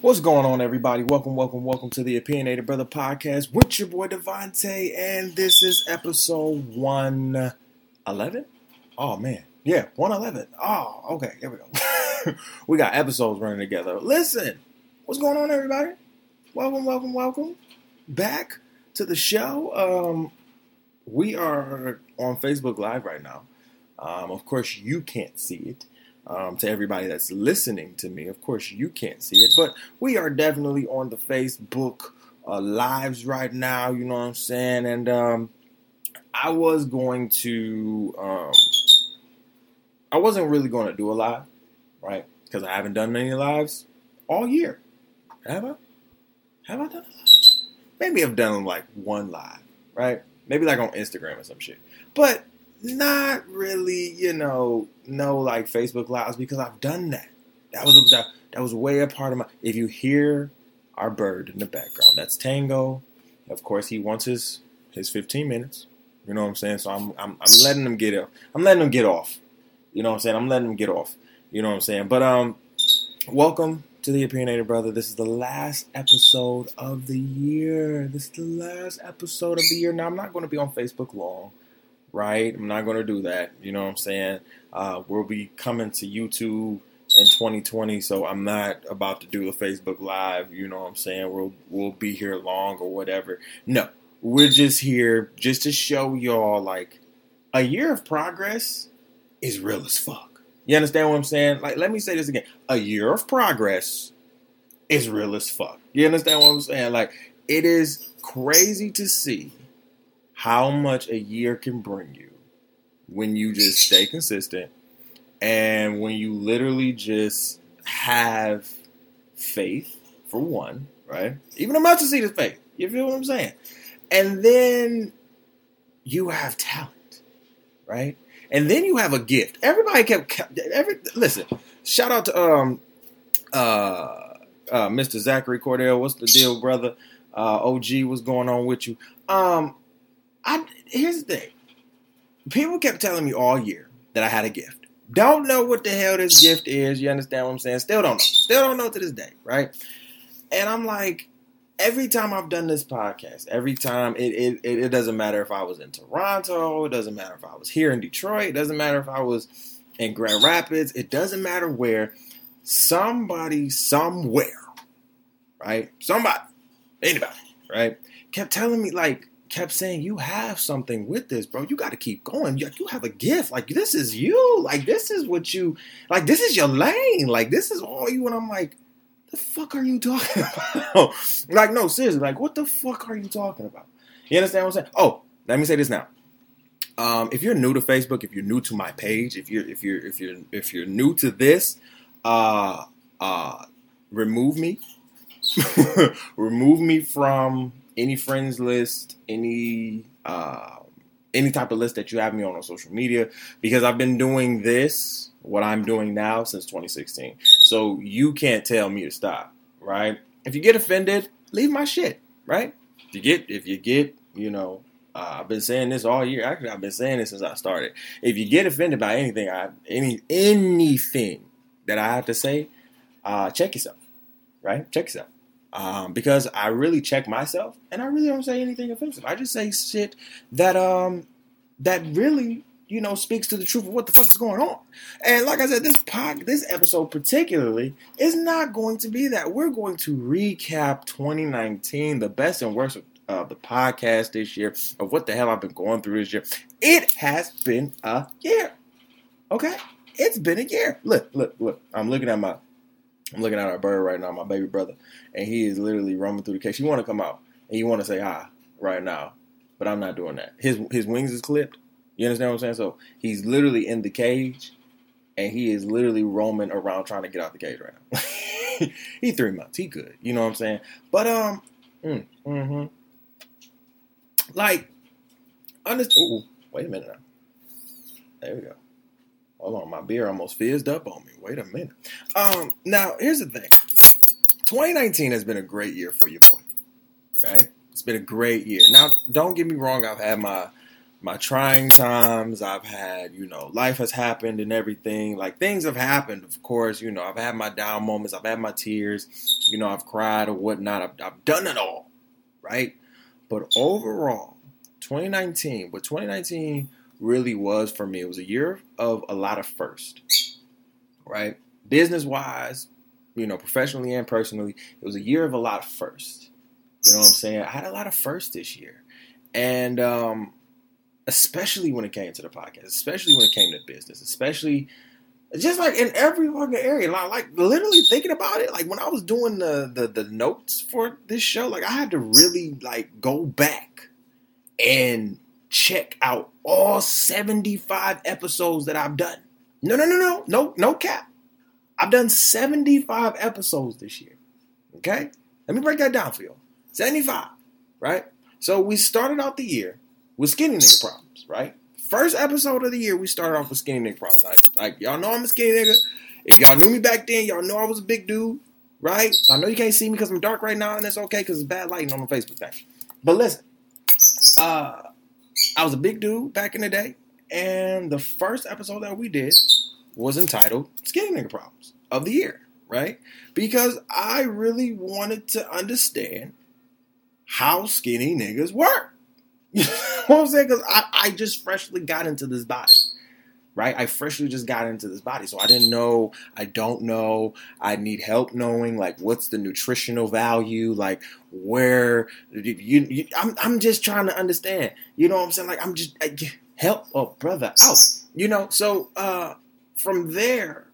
What's going on, everybody? Welcome, welcome, welcome to the Opinionated Bruhtha Podcast with your boy DeVonta, and this is episode 111. Oh, man. Yeah, 111. Oh, okay, here we go. we got episodes running together. Listen, what's going on, everybody? Welcome, welcome, welcome back to the show. Um, we are on Facebook Live right now. Um, of course, you can't see it um, to everybody that's listening to me. Of course, you can't see it, but we are definitely on the Facebook uh, lives right now. You know what I'm saying? And um, I was going to, um, I wasn't really going to do a live, right? Because I haven't done many lives all year. Have I? Have I done a live? Maybe I've done like one live, right? Maybe like on Instagram or some shit. But not really, you know, no like Facebook lives because I've done that. That was that, that was way a part of my. If you hear our bird in the background, that's Tango. Of course, he wants his his 15 minutes. You know what I'm saying? So I'm I'm, I'm letting him get off. I'm letting him get off. You know what I'm saying? I'm letting him get off. You know what I'm saying? But um, welcome to the Opinionated Bruhtha. This is the last episode of the year. This is the last episode of the year. Now I'm not going to be on Facebook long right? I'm not going to do that. You know what I'm saying? Uh, we'll be coming to YouTube in 2020, so I'm not about to do the Facebook Live. You know what I'm saying? We'll we'll be here long or whatever. No, we're just here just to show y'all like a year of progress is real as fuck. You understand what I'm saying? Like, let me say this again: a year of progress is real as fuck. You understand what I'm saying? Like, it is crazy to see how much a year can bring you when you just stay consistent and when you literally just have faith for one, right? Even a mustard seed is faith. You feel what I'm saying? And then you have talent, right? And then you have a gift. Everybody kept every listen. Shout out to um uh uh Mr. Zachary Cordell. What's the deal, brother? Uh OG, what's going on with you? Um I here's the thing. People kept telling me all year that I had a gift. Don't know what the hell this gift is. You understand what I'm saying? Still don't know. Still don't know to this day, right? And I'm like, every time I've done this podcast, every time it, it, it, it doesn't matter if I was in Toronto, it doesn't matter if I was here in Detroit, it doesn't matter if I was in Grand Rapids, it doesn't matter where. Somebody somewhere, right? Somebody, anybody, right? Kept telling me like, kept saying, "You have something with this, bro. You got to keep going. You, you have a gift. Like this is you. Like this is what you. Like this is your lane. Like this is all you." And I'm like, "The fuck are you talking about?" like no, seriously. Like what the fuck are you talking about? You understand what I'm saying? Oh, let me say this now. Um, if you're new to Facebook, if you're new to my page, if you're if you're if you're if you're new to this, uh, uh, remove me. remove me from any friends list, any uh, any type of list that you have me on on social media, because I've been doing this, what I'm doing now, since 2016. So you can't tell me to stop, right? If you get offended, leave my shit, right? If you get, if you get, you know, uh, I've been saying this all year. Actually, I've been saying this since I started. If you get offended by anything, I any anything that I have to say, uh, check yourself, right? Check yourself um, because I really check myself and I really don't say anything offensive. I just say shit that um that really you know speaks to the truth of what the fuck is going on. And like I said, this pod, this episode particularly is not going to be that. We're going to recap 2019, the best and worst of uh, the podcast this year, of what the hell I've been going through this year. It has been a year. Okay, it's been a year. Look, look, look. I'm looking at my I'm looking at our bird right now, my baby brother, and he is literally roaming through the cage. He want to come out and he want to say hi right now, but I'm not doing that. His his wings is clipped. You understand what I'm saying? So he's literally in the cage, and he is literally roaming around trying to get out the cage right now. he three months. He good. You know what I'm saying? But um, mm, hmm like, understand. Wait a minute now. There we go. Hold on, my beer almost fizzed up on me. Wait a minute. Um, now here's the thing. 2019 has been a great year for your boy, right? It's been a great year. Now, don't get me wrong. I've had my my trying times. I've had, you know, life has happened and everything. Like things have happened, of course. You know, I've had my down moments. I've had my tears. You know, I've cried or whatnot. I've, I've done it all, right? But overall, 2019, what 2019 really was for me, it was a year of a lot of first, right? Business wise, you know, professionally and personally, it was a year of a lot of first. You know what I'm saying? I had a lot of first this year. And um, especially when it came to the podcast, especially when it came to business, especially just like in every fucking area. Like, like literally thinking about it, like when I was doing the, the the notes for this show, like I had to really like go back and check out all 75 episodes that I've done. No, no, no, no, no, no cap. I've done 75 episodes this year. Okay? Let me break that down for you. 75, right? So we started out the year with skinny nigga problems, right? First episode of the year, we started off with skinny nigga problems. Like, like y'all know I'm a skinny nigga. If y'all knew me back then, y'all know I was a big dude, right? I know you can't see me because I'm dark right now, and that's okay because it's bad lighting on the Facebook thing. But listen, uh, I was a big dude back in the day, and the first episode that we did was entitled Skinny Nigga Problems of the Year, right? Because I really wanted to understand how skinny niggas work. You know what I'm saying? Because I, I just freshly got into this body, right? I freshly just got into this body. So I didn't know, I don't know, I need help knowing like what's the nutritional value, like where you, you I'm, I'm just trying to understand. You know what I'm saying? Like I'm just I, help a brother out, you know? So uh, from there,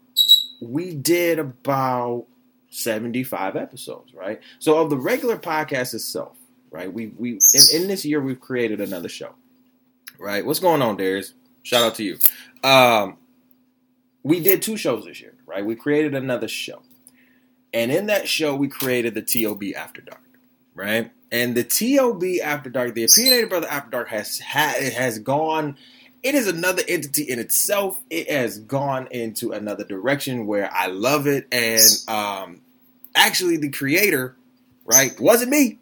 we did about 75 episodes, right? So of the regular podcast itself, right? We we in, in this year we've created another show, right? What's going on, Darius? Shout out to you. Um, we did two shows this year, right? We created another show, and in that show we created the TOB After Dark, right? And the TOB After Dark, the Opinionated Bruhtha After Dark has ha- has gone. It is another entity in itself. It has gone into another direction where I love it, and um, actually, the creator, right, wasn't me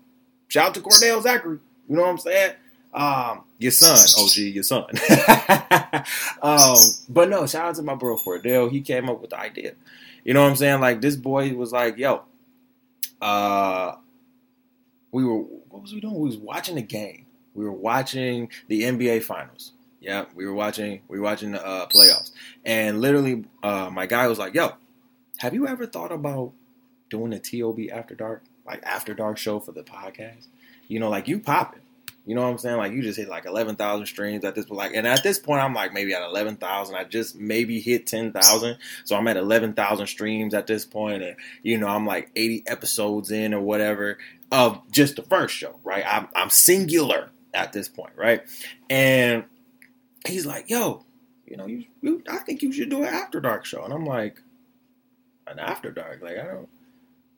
Shout out to Cordell Zachary. You know what I'm saying? Um, your son, OG, your son. um, but no, shout out to my bro for Cordell. He came up with the idea. You know what I'm saying? Like this boy was like, yo, uh, we were what was we doing? We was watching the game. We were watching the NBA finals. Yeah, we were watching we were watching the uh, playoffs. And literally uh, my guy was like, yo, have you ever thought about doing a TOB after dark? like after dark show for the podcast. You know, like you popping. You know what I'm saying? Like you just hit like eleven thousand streams at this point. Like, and at this point, I'm like maybe at eleven thousand. I just maybe hit ten thousand, so I'm at eleven thousand streams at this point, and you know I'm like eighty episodes in or whatever of just the first show, right? I'm, I'm singular at this point, right? And he's like, "Yo, you know, you, you I think you should do an after dark show," and I'm like, "An after dark? Like I don't."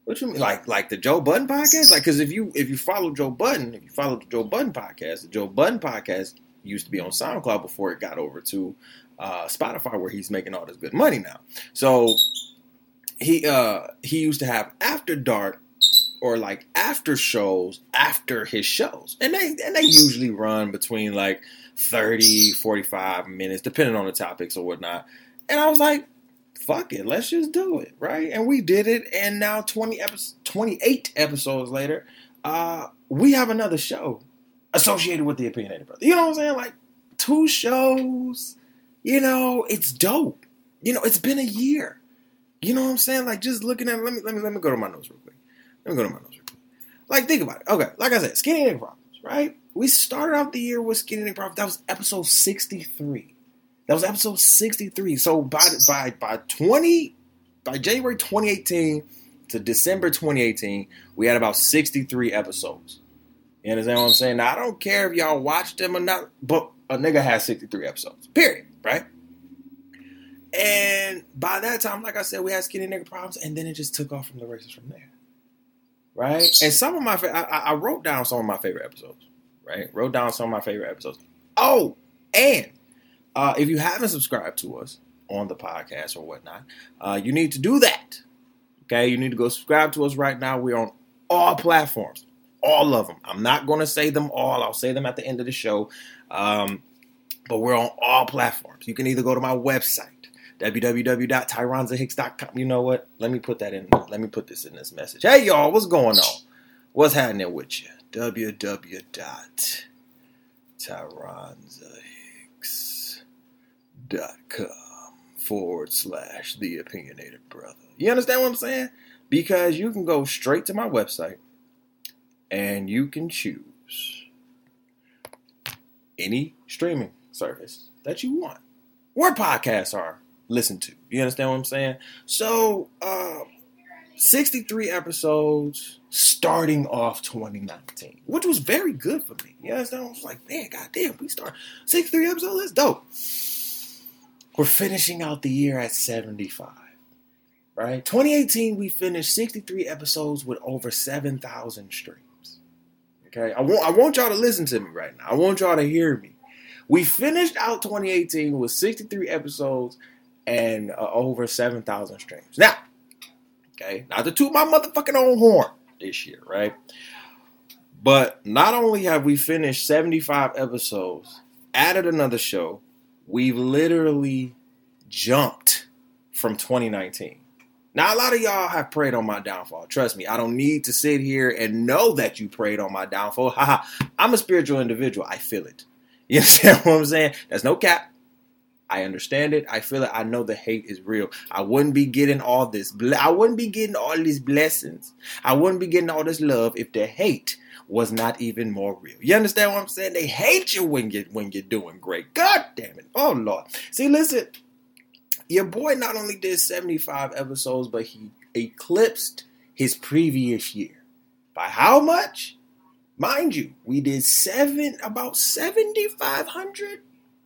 What you mean, like like the Joe Budden podcast? Like, because if you if you follow Joe Budden, if you follow the Joe Budden podcast, the Joe Budden podcast used to be on SoundCloud before it got over to uh, Spotify, where he's making all this good money now. So he uh, he used to have after dark or like after shows after his shows, and they and they usually run between like 30, 45 minutes, depending on the topics or whatnot. And I was like, fuck it, let's just do it, right? And we did it, and now 20 episodes, 28 episodes later, uh, we have another show associated with the Opinionated Bruhtha. You know what I'm saying? Like two shows, you know, it's dope. You know, it's been a year. You know what I'm saying? Like just looking at let me let me let me go to my notes real quick. Let me go to my notes real quick. Like think about it. Okay, like I said, skinny nigga problems, right? We started off the year with skinny nigga problems. That was episode 63. That was episode 63. So by by by 20 by January 2018 to December 2018, we had about 63 episodes. You understand what I'm saying? Now I don't care if y'all watched them or not, but a nigga has 63 episodes. Period. Right? And by that time, like I said, we had skinny nigga problems, and then it just took off from the races from there. Right? And some of my I, I wrote down some of my favorite episodes. Right? Wrote down some of my favorite episodes. Oh, and uh, if you haven't subscribed to us on the podcast or whatnot, uh, you need to do that. Okay, you need to go subscribe to us right now. We're on all platforms, all of them. I'm not going to say them all. I'll say them at the end of the show. Um, But we're on all platforms. You can either go to my website, www.tyronzahicks.com. You know what? Let me put that in. Let me put this in this message. Hey, y'all, what's going on? What's happening with you? www.tyronzahicks.com forward slash the opinionated brother. You understand what I'm saying? Because you can go straight to my website and you can choose any streaming service that you want where podcasts are listened to. You understand what I'm saying? So, uh, 63 episodes starting off 2019, which was very good for me. You understand? I was like, man, goddamn, we start 63 episodes. That's dope. We're finishing out the year at 75. Right? 2018, we finished 63 episodes with over 7,000 streams. Okay, I want I want y'all to listen to me right now. I want y'all to hear me. We finished out 2018 with 63 episodes and uh, over 7,000 streams. Now, okay, not to toot my motherfucking own horn this year, right? But not only have we finished 75 episodes, added another show, we've literally jumped from 2019. Now, a lot of y'all have prayed on my downfall. Trust me, I don't need to sit here and know that you prayed on my downfall. Haha, I'm a spiritual individual. I feel it. You understand what I'm saying? There's no cap. I understand it. I feel it. I know the hate is real. I wouldn't be getting all this. I wouldn't be getting all these blessings. I wouldn't be getting all this love if the hate was not even more real. You understand what I'm saying? They hate you when you when you're doing great. God damn it. Oh Lord. See, listen. Your boy not only did 75 episodes, but he eclipsed his previous year. By how much? Mind you, we did seven about 7,500,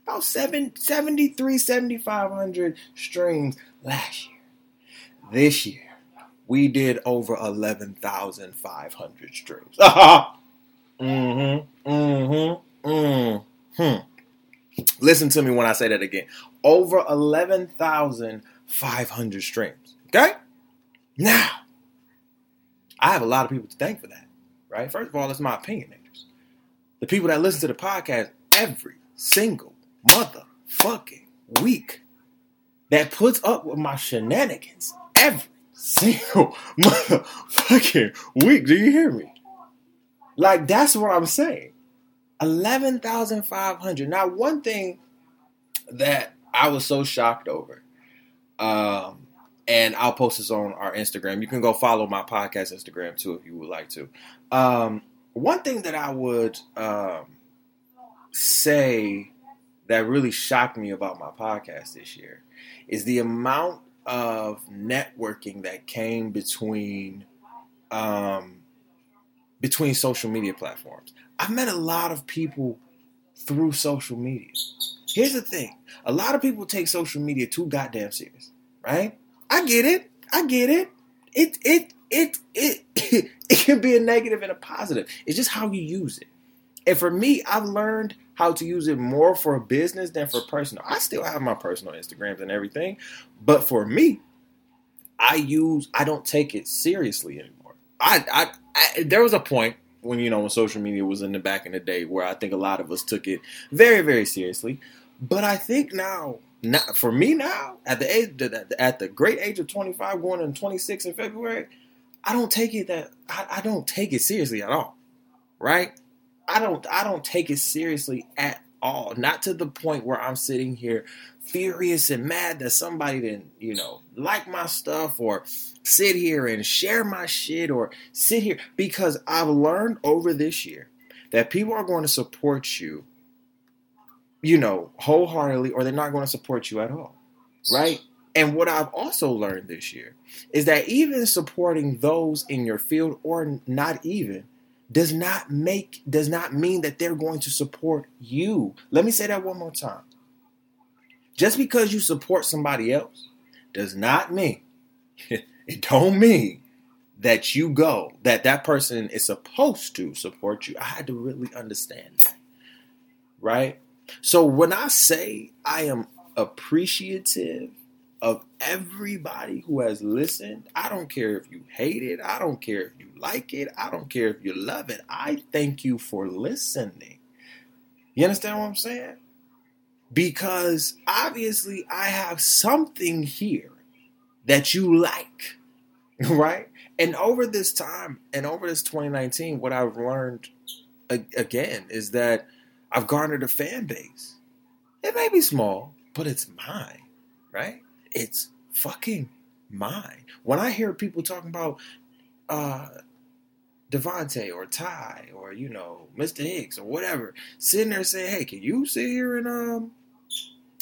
about seven, 73, 7,500 streams last year. This year, we did over 11,500 streams. mm-hmm, mm-hmm, mm-hmm. Listen to me when I say that again. Over 11,500 streams. Okay? Now, I have a lot of people to thank for that right? First of all, it's my opinionators. The people that listen to the podcast every single motherfucking week that puts up with my shenanigans every single motherfucking week. Do you hear me? Like, that's what I'm saying. 11,500. Now, one thing that I was so shocked over, um, and I'll post this on our Instagram. You can go follow my podcast Instagram too if you would like to. Um, one thing that I would um, say that really shocked me about my podcast this year is the amount of networking that came between um, between social media platforms. I've met a lot of people through social media. Here's the thing: a lot of people take social media too goddamn serious, right? I get it. I get it. It it it it it can be a negative and a positive. It's just how you use it. And for me, I've learned how to use it more for business than for personal. I still have my personal Instagrams and everything, but for me, I use I don't take it seriously anymore. I, I, I there was a point when you know when social media was in the back in the day where I think a lot of us took it very very seriously, but I think now not for me now at the age at the great age of 25 going on 26 in february i don't take it that I, I, don't take it seriously at all right i don't i don't take it seriously at all not to the point where i'm sitting here furious and mad that somebody didn't you know like my stuff or sit here and share my shit or sit here because i've learned over this year that people are going to support you you know, wholeheartedly, or they're not going to support you at all. Right? And what I've also learned this year is that even supporting those in your field or not even does not make does not mean that they're going to support you. Let me say that one more time. Just because you support somebody else does not mean it don't mean that you go that that person is supposed to support you. I had to really understand that. Right? So when I say I am appreciative of everybody who has listened, I don't care if you hate it, I don't care if you like it, I don't care if you love it. I thank you for listening. You understand what I'm saying? because obviously I have something here that you like, right? And over this time and over this 2019, what I've learned again is that I've garnered a fan base. It may be small, but it's mine, right? It's fucking mine. When I hear people talking about uh DeVonta or Ty or you know Mr. Hicks or whatever, sitting there saying, "Hey, can you sit here and um,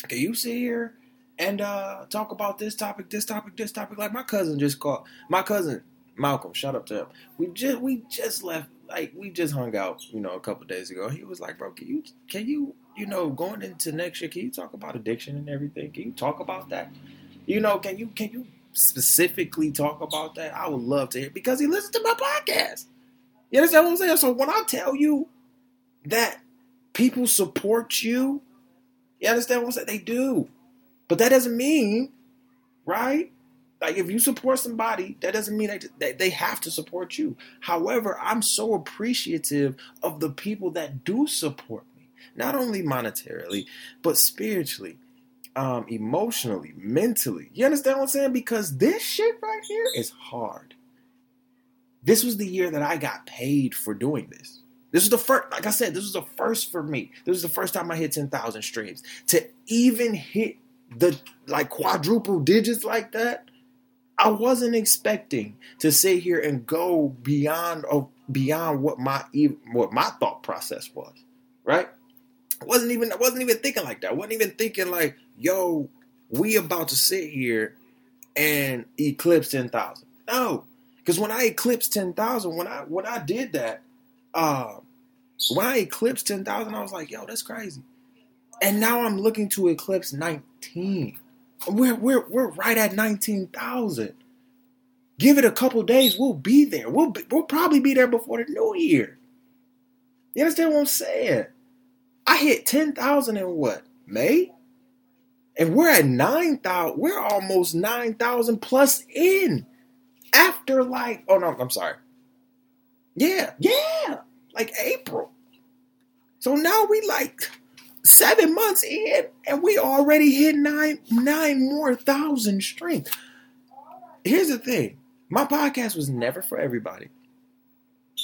can you sit here and uh talk about this topic, this topic, this topic?" Like my cousin just called my cousin Malcolm. Shout out to him. We just we just left. Like we just hung out, you know, a couple days ago. He was like, "Bro, can you can you you know going into next year? Can you talk about addiction and everything? Can you talk about that? You know, can you can you specifically talk about that? I would love to hear because he listens to my podcast." You understand what I'm saying? So when I tell you that people support you, you understand what I'm saying? They do. But that doesn't mean, right? Like if you support somebody, that doesn't mean that they have to support you. However, I'm so appreciative of the people that do support me, not only monetarily, but spiritually, um, emotionally, mentally. You understand what I'm saying? Because this shit right here is hard. This was the year that I got paid for doing this. This was the first, like I said, this was the first for me. This was the first time I hit 10,000 streams. To even hit the like quadruple digits like that, I wasn't expecting to sit here and go beyond of beyond what my what my thought process was, right? I wasn't even I wasn't even thinking like that. I wasn't even thinking like, yo, we about to sit here and eclipse 10,000. No, because when I eclipsed ten thousand, when I when I did that, uh, when I eclipsed ten thousand, I was like, "Yo, that's crazy." And now I'm looking to eclipse nineteen. We're we're we're right at nineteen thousand. Give it a couple days, we'll be there. We'll be, we'll probably be there before the new year. You understand what I'm saying? I hit ten thousand in what May, and we're at nine thousand. We're almost nine thousand plus in after like, oh no, I'm sorry. Yeah, yeah, like April. So now we like seven months in, and we already hit nine nine more thousand strength. Here's the thing: my podcast was never for everybody.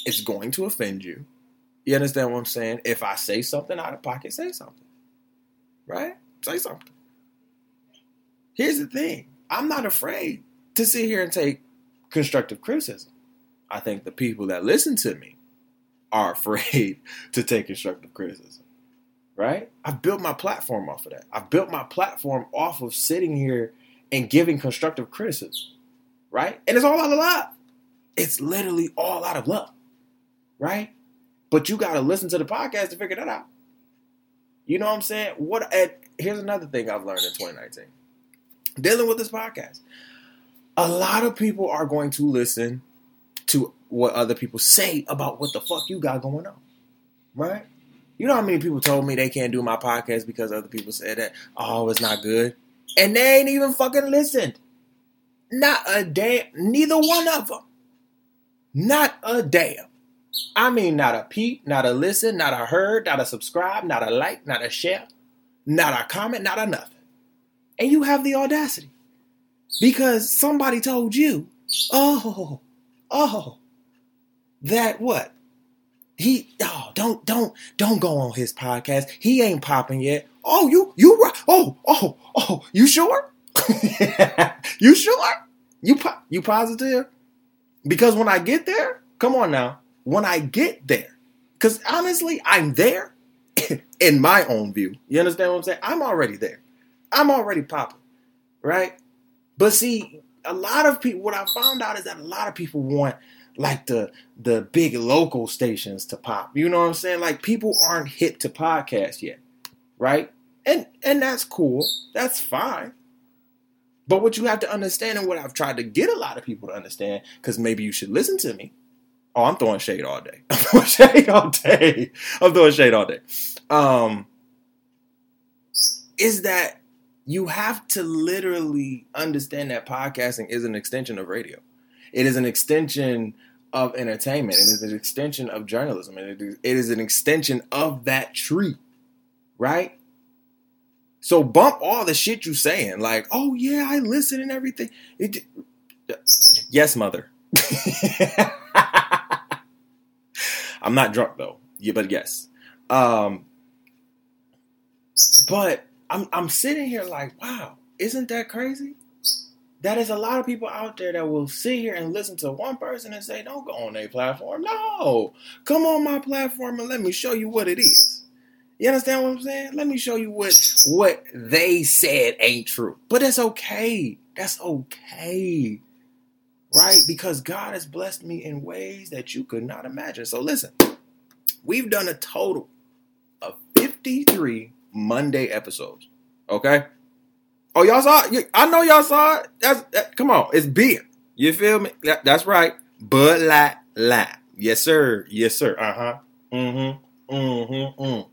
It's going to offend you. You understand what I'm saying? If I say something out of pocket, say something. Right? Say something. Here's the thing: I'm not afraid to sit here and take constructive criticism. I think the people that listen to me are afraid to take constructive criticism. Right? I've built my platform off of that. I've built my platform off of sitting here and giving constructive criticism. Right? And it's all out of love. It's literally all out of love. Right? But you got to listen to the podcast to figure that out. You know what I'm saying? What here's another thing I've learned in 2019. Dealing with this podcast a lot of people are going to listen to what other people say about what the fuck you got going on. Right? You know how many people told me they can't do my podcast because other people said that, oh, it's not good. And they ain't even fucking listened. Not a damn, neither one of them. Not a damn. I mean, not a peep, not a listen, not a heard, not a subscribe, not a like, not a share, not a comment, not a nothing. And you have the audacity because somebody told you, oh, oh, that what? He oh don't don't don't go on his podcast. He ain't popping yet. Oh, you you oh oh oh you sure? you sure? You you positive? Because when I get there, come on now. When I get there, because honestly, I'm there in my own view. You understand what I'm saying? I'm already there. I'm already popping, right? But see, a lot of people, what I found out is that a lot of people want like the the big local stations to pop. You know what I'm saying? Like people aren't hip to podcasts yet, right? And and that's cool. That's fine. But what you have to understand, and what I've tried to get a lot of people to understand, because maybe you should listen to me. Oh, I'm throwing shade all day. I'm throwing shade all day. I'm throwing shade all day. Um, is that you have to literally understand that podcasting is an extension of radio. It is an extension of entertainment. It is an extension of journalism. It is, it is an extension of that tree, right? So bump all the shit you're saying, like, oh yeah, I listen and everything. It, yes, mother. I'm not drunk though. Yeah, but yes. Um, but I'm I'm sitting here like, wow, isn't that crazy? That is a lot of people out there that will sit here and listen to one person and say, don't go on a platform. No, come on my platform and let me show you what it is. You understand what I'm saying? Let me show you what what they said ain't true. But that's okay. That's okay. Right? Because God has blessed me in ways that you could not imagine. So listen, we've done a total of 53 Monday episodes. Okay? Oh, y'all saw it? I know y'all saw it. That's that, come on, it's beer. You feel me? that's right. Bud Light Lime. Yes, sir. Yes, sir. Uh huh. Mm hmm. Mm hmm. Mm.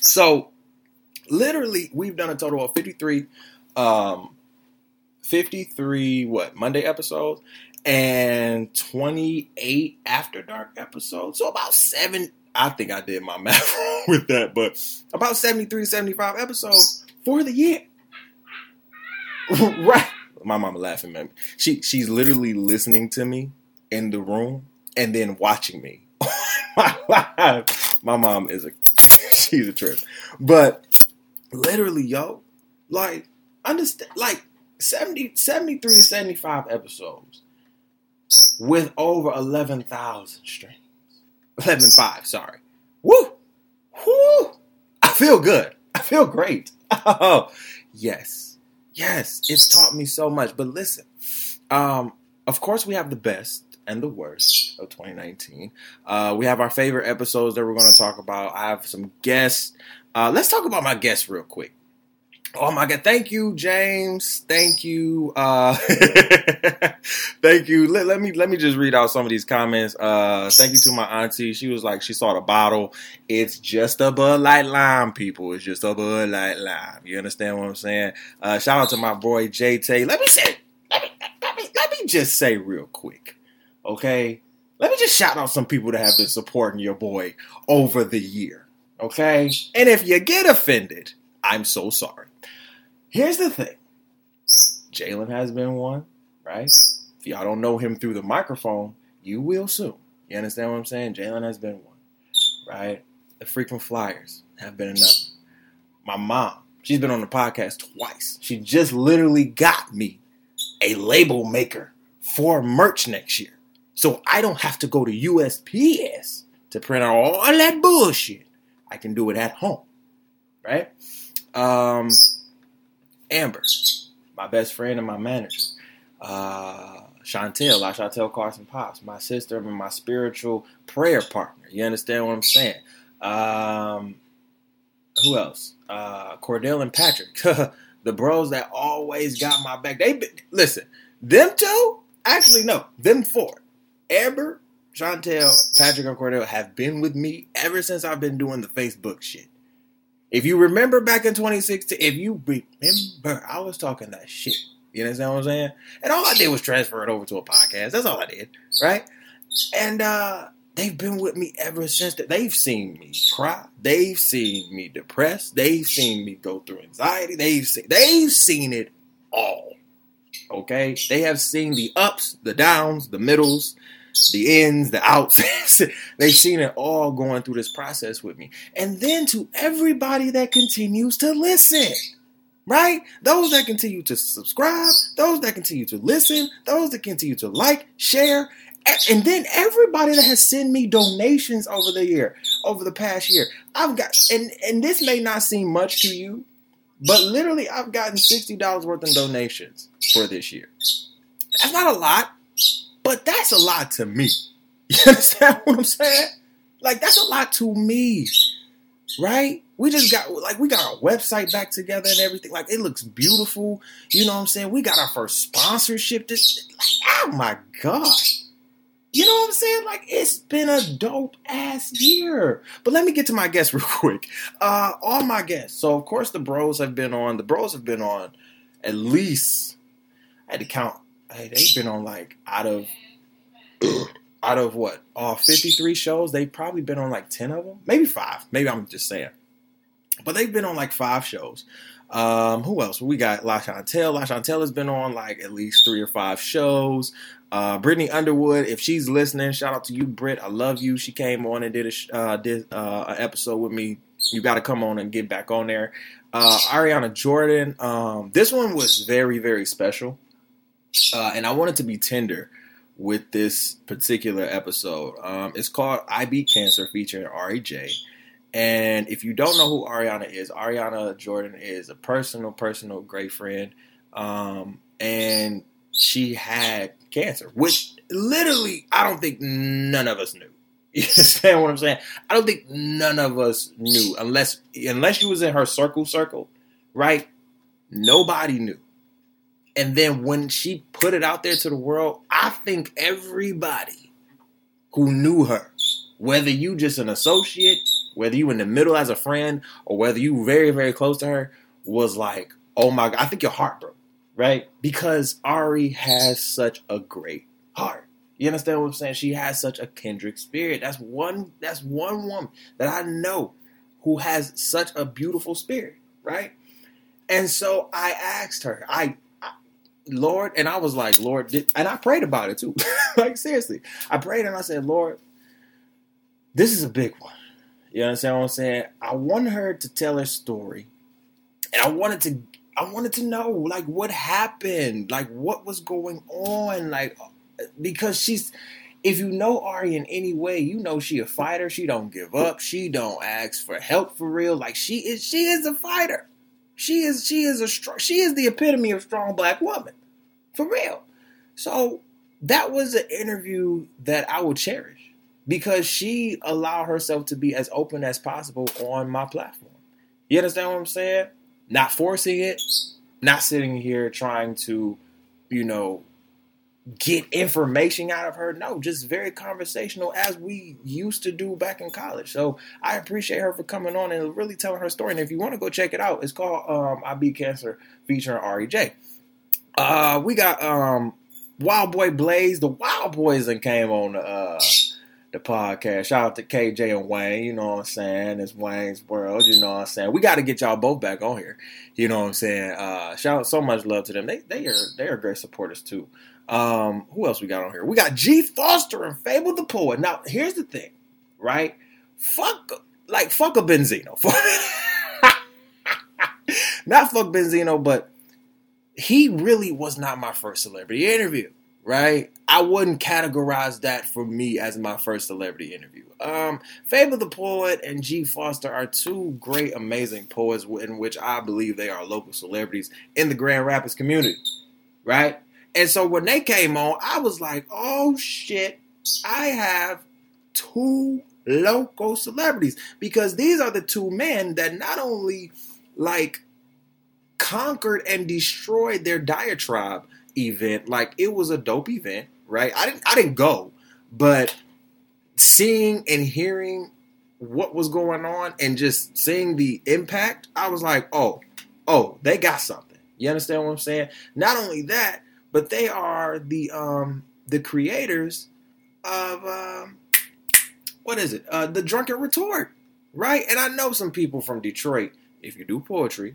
So, literally, we've done a total of 53, um, 53, what, Monday episodes and 28 After Dark episodes. So, about seven, I think I did my math with that, but about 73, to 75 episodes for the year. right. My mama laughing at me. She she's literally listening to me in the room and then watching me. my mom is a she's a trip. But literally, yo, like understand like 70, 73 to 75 episodes with over 11,000 streams. 11.5, sorry. Woo! Woo! I feel good. I feel great. Oh, yes. Yes, it's taught me so much. But listen, um, of course, we have the best and the worst of 2019. Uh, we have our favorite episodes that we're going to talk about. I have some guests. Uh, let's talk about my guests real quick. Oh my God. Thank you, James. Thank you. Uh, thank you. Let, let, me, let me just read out some of these comments. Uh, thank you to my auntie. She was like, she saw the bottle. It's just a Bud Light Lime, people. It's just a Bud Light Lime. You understand what I'm saying? Uh, shout out to my boy, JT. Let me say, let me, let me, let me just say real quick. Okay. Let me just shout out some people that have been supporting your boy over the year. Okay. And if you get offended, I'm so sorry. Here's the thing Jalen has been one, right? If y'all don't know him through the microphone, you will soon. You understand what I'm saying? Jalen has been one, right? The frequent flyers have been another. My mom, she's been on the podcast twice. She just literally got me a label maker for merch next year. So I don't have to go to USPS to print out all that bullshit. I can do it at home, right? Um, Amber, my best friend and my manager. Uh, Chantel, La Chantel Carson Pops, my sister and my spiritual prayer partner. You understand what I'm saying? Um, who else? Uh, Cordell and Patrick, the bros that always got my back. They listen. Them two, actually no, them four. Amber, Chantel, Patrick, and Cordell have been with me ever since I've been doing the Facebook shit. If you remember back in 2016, if you remember, I was talking that shit. You understand what I'm saying? And all I did was transfer it over to a podcast. That's all I did, right? And uh, they've been with me ever since. That they've seen me cry. They've seen me depressed. They've seen me go through anxiety. They've seen they've seen it all. Okay, they have seen the ups, the downs, the middles, the ins, the outs. They've seen it all going through this process with me. And then to everybody that continues to listen, right? Those that continue to subscribe, those that continue to listen, those that continue to like, share, and then everybody that has sent me donations over the year, over the past year. I've got, and, and this may not seem much to you, but literally I've gotten $60 worth in donations for this year. That's not a lot. But that's a lot to me. You understand what I'm saying? Like that's a lot to me. Right? We just got like we got our website back together and everything. Like it looks beautiful. You know what I'm saying? We got our first sponsorship. This like, oh my god. You know what I'm saying? Like it's been a dope ass year. But let me get to my guests real quick. Uh all my guests. So of course the bros have been on. The bros have been on at least I had to count hey, they've been on like out of out of what all 53 shows they've probably been on like 10 of them maybe five maybe i'm just saying but they've been on like five shows. Um, who else? We got La Chantel. La Chantel has been on like at least three or five shows. Uh, Brittany Underwood, if she's listening, shout out to you, Britt. I love you. She came on and did a uh, did uh, an episode with me. You got to come on and get back on there. Uh, Ariana Jordan. Um, this one was very very special, uh, and I wanted to be tender with this particular episode. Um, it's called "I Beat Cancer" featuring REJ. And if you don't know who Ariana is, Ariana Jordan is a personal, personal great friend. Um, and she had cancer, which literally I don't think none of us knew. You understand what I'm saying? I don't think none of us knew unless unless you was in her circle circle, right? Nobody knew. And then when she put it out there to the world, I think everybody who knew her, whether you just an associate whether you in the middle as a friend or whether you very very close to her, was like, oh my god, I think your heart broke, right? Because Ari has such a great heart. You understand what I'm saying? She has such a kindred spirit. That's one. That's one woman that I know who has such a beautiful spirit, right? And so I asked her, I, Lord, and I was like, Lord, and I prayed about it too. like seriously, I prayed and I said, Lord, this is a big one. You understand what I'm saying? I want her to tell her story, and I wanted to. I wanted to know like what happened, like what was going on, like because she's. If you know Ari in any way, you know she a fighter. She don't give up. She don't ask for help for real. Like she is. She is a fighter. She is. She is a strong. She is the epitome of strong black woman, for real. So that was an interview that I will cherish because she allowed herself to be as open as possible on my platform. You understand what I'm saying? Not forcing it, not sitting here trying to, you know, get information out of her. No, just very conversational as we used to do back in college. So I appreciate her for coming on and really telling her story. And if you want to go check it out, it's called um, I Beat Cancer featuring REJ. Uh, we got um, Wild Boy Blaze. The Wild Boys and came on uh the podcast. Shout out to KJ and Wayne, you know what I'm saying? It's Wayne's world, you know what I'm saying? We got to get y'all both back on here. You know what I'm saying? Uh, shout out so much love to them. They they are they are great supporters too. Um, who else we got on here? We got G Foster and Fable the Poet. Now, here's the thing, right? Fuck like fuck a Benzino. not fuck Benzino, but he really was not my first celebrity interview right? I wouldn't categorize that for me as my first celebrity interview. Um, Fable the Poet and G Foster are two great, amazing poets in which I believe they are local celebrities in the Grand Rapids community, right? And so when they came on, I was like, oh shit, I have two local celebrities because these are the two men that not only like conquered and destroyed their diatribe event. Like it was a dope event, right? I didn't I didn't go, but seeing and hearing what was going on and just seeing the impact, I was like, oh, oh, they got something. You understand what I'm saying? Not only that, but they are the um the creators of um what is it? Uh the drunken retort, right? And I know some people from Detroit, if you do poetry,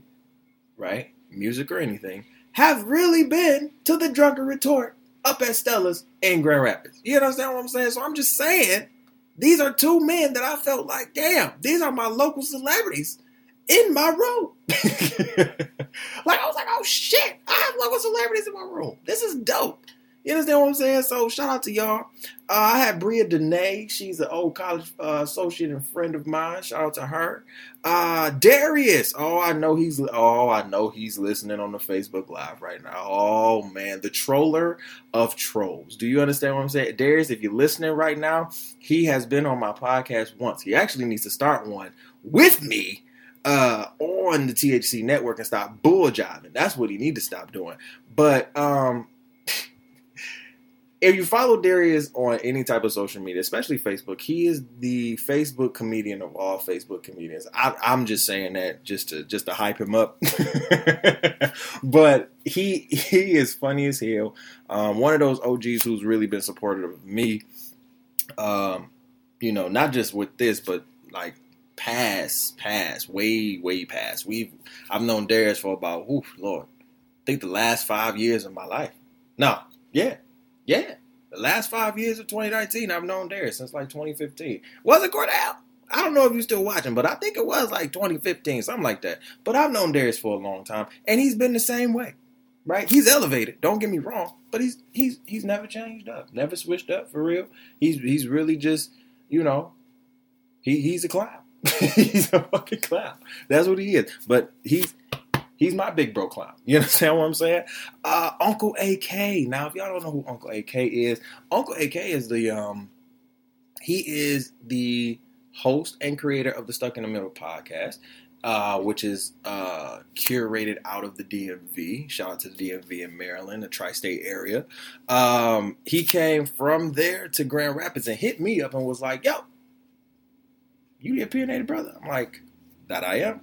right? Music or anything, have really been to the drunken retort up at Stella's in Grand Rapids. You understand what I'm saying? So I'm just saying these are two men that I felt like, damn, these are my local celebrities in my room. like I was like, oh shit, I have local celebrities in my room. This is dope. You understand what I'm saying? So shout out to y'all. Uh, I had Bria Dene. She's an old college uh, associate and friend of mine. Shout out to her. Uh, Darius. Oh, I know he's. Oh, I know he's listening on the Facebook Live right now. Oh man, the troller of trolls. Do you understand what I'm saying, Darius? If you're listening right now, he has been on my podcast once. He actually needs to start one with me uh, on the THC network and stop bull jiving. That's what he need to stop doing. But um, if you follow Darius on any type of social media, especially Facebook, he is the Facebook comedian of all Facebook comedians. I, am just saying that just to just to hype him up, but he he is funny as hell. Um, one of those OGs who's really been supportive of me. Um, you know, not just with this, but like past, past, way, way past. We've I've known Darius for about, ooh, Lord, I think the last five years of my life. No, yeah, yeah. The last five years of 2019, I've known Darius since like 2015. Was it Cordell? I don't know if you're still watching, but I think it was like 2015, something like that. But I've known Darius for a long time, and he's been the same way, right? He's elevated. Don't get me wrong, but he's he's he's never changed up, never switched up for real. He's he's really just, you know, he he's a clown. he's a fucking clown. That's what he is. But he's he's my big bro clown. You understand what I'm saying? Uh, Uncle AK. Now, if y'all don't know who Uncle AK is, Uncle AK is the um he is the host and creator of the Stuck in the Middle podcast. Uh, which is uh, curated out of the DMV. Shout out to the DMV in Maryland, the tri-state area. Um, he came from there to Grand Rapids and hit me up and was like, "Yo, you the opinionated Bruhtha?" I'm like, "That I am."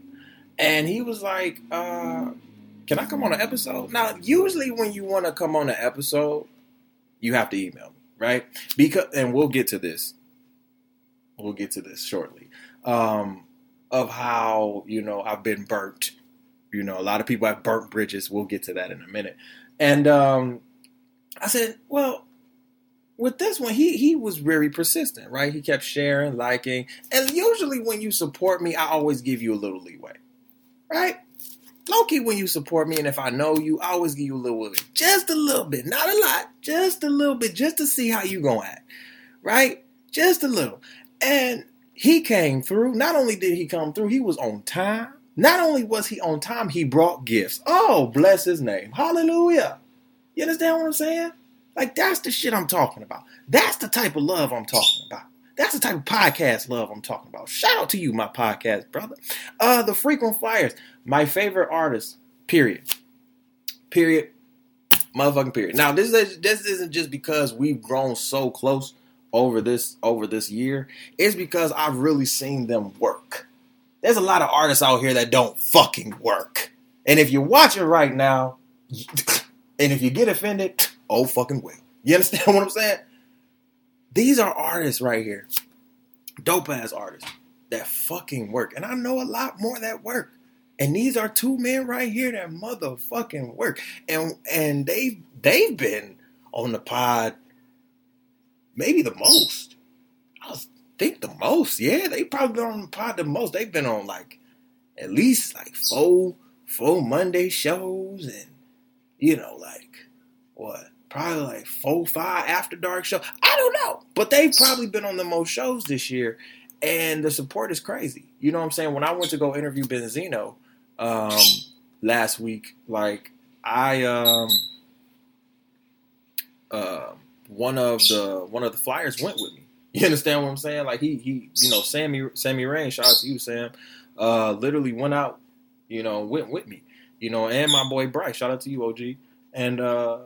And he was like, uh, "Can I come on an episode?" Now, usually when you want to come on an episode, you have to email me, right? Because, and we'll get to this. We'll get to this shortly. Um, of how you know I've been burnt. You know, a lot of people have burnt bridges. We'll get to that in a minute. And um, I said, well, with this one, he he was very persistent, right? He kept sharing, liking, and usually when you support me, I always give you a little leeway, right? Loki, when you support me, and if I know you, I always give you a little bit, just a little bit, not a lot, just a little bit, just to see how you gonna act, right? Just a little. And he came through. Not only did he come through, he was on time. Not only was he on time, he brought gifts. Oh, bless his name. Hallelujah. You understand what I'm saying? Like, that's the shit I'm talking about. That's the type of love I'm talking about. That's the type of podcast love I'm talking about. Shout out to you, my podcast brother. Uh, the Frequent Flyers, my favorite artist, period. Period. Motherfucking period. Now, this is this isn't just because we've grown so close over this over this year. It's because I've really seen them work. There's a lot of artists out here that don't fucking work. And if you're watching right now, and if you get offended, oh fucking well. You understand what I'm saying? These are artists right here. Dope ass artists that fucking work. And I know a lot more that work. And these are two men right here that motherfucking work. And and they they've been on the pod maybe the most. I think the most. Yeah, they probably been on the pod the most. They've been on like at least like four four Monday shows and you know like what probably like four five after dark show. I don't know, but they've probably been on the most shows this year, and the support is crazy. You know what I'm saying? When I went to go interview Benzino um, last week, like I um uh, one of the one of the flyers went with me. You understand what I'm saying? Like he he you know Sammy Sammy Rain, shout out to you Sam, uh, literally went out, you know, went with me, you know, and my boy Bryce, shout out to you OG, and uh,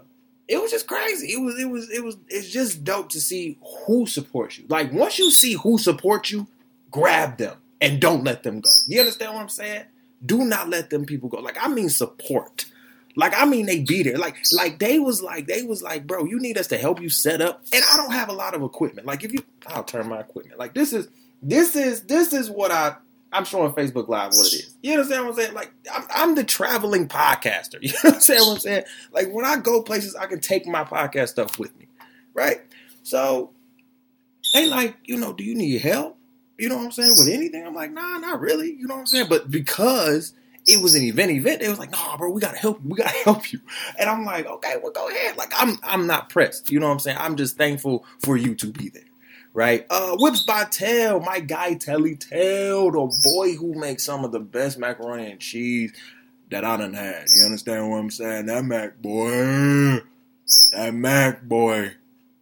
it was just crazy. It was it was it was it's just dope to see who supports you. Like once you see who supports you, grab them and don't let them go. You understand what I'm saying? Do not let them people go. Like I mean support. Like I mean, they be there. Like like they was like they was like, bro, you need us to help you set up. And I don't have a lot of equipment. Like if you, I'll turn my equipment. Like this is this is this is what I I'm showing Facebook Live what it is. You understand what I'm saying? Like I'm, I'm the traveling podcaster. You understand what I'm saying? Like when I go places, I can take my podcast stuff with me, right? So they like, you know, do you need help? You know what I'm saying? With anything? I'm like, nah, not really. You know what I'm saying? But because it was an event event. They was like, nah, bro, we gotta help you. We gotta help you. And I'm like, okay, well, go ahead. Like, I'm I'm not pressed. You know what I'm saying? I'm just thankful for you to be there. Right? Uh Whips by Tail, my guy Telly Tail, the boy who makes some of the best macaroni and cheese that I done had. You understand what I'm saying? That Mac boy. That Mac boy.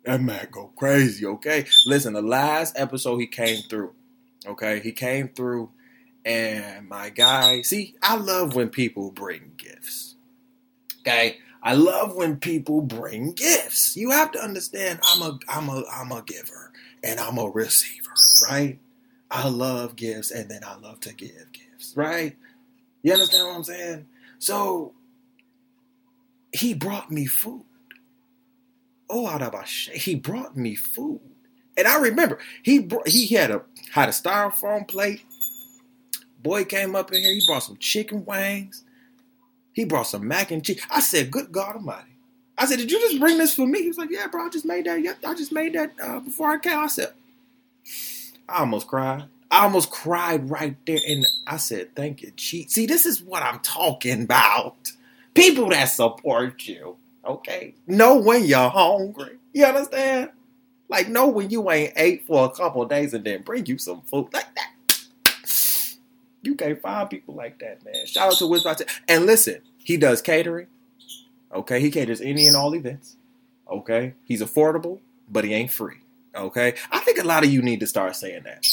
That Mac go crazy, okay? Listen, the last episode he came through. Okay, he came through and my guy, see, I love when people bring gifts. Okay? I love when people bring gifts. You have to understand I'm a I'm a I'm a giver and I'm a receiver, right? I love gifts and then I love to give gifts, right? You understand what I'm saying? So he brought me food. Oh, he brought me food. And I remember he brought, he had a had a styrofoam plate Boy came up in here. He brought some chicken wings. He brought some mac and cheese. I said, "Good God Almighty!" I said, "Did you just bring this for me?" He was like, "Yeah, bro. I just made that. Yeah, I just made that uh, before I came." I said, I almost cried. I almost cried right there, and I said, "Thank you, cheat." See, this is what I'm talking about. People that support you, okay? Know when you're hungry. You understand? Like, know when you ain't ate for a couple days and then bring you some food like that. You can't find people like that, man. Shout out to Whisper. And listen, he does catering. Okay, he caters any and all events. Okay, he's affordable, but he ain't free. Okay, I think a lot of you need to start saying that.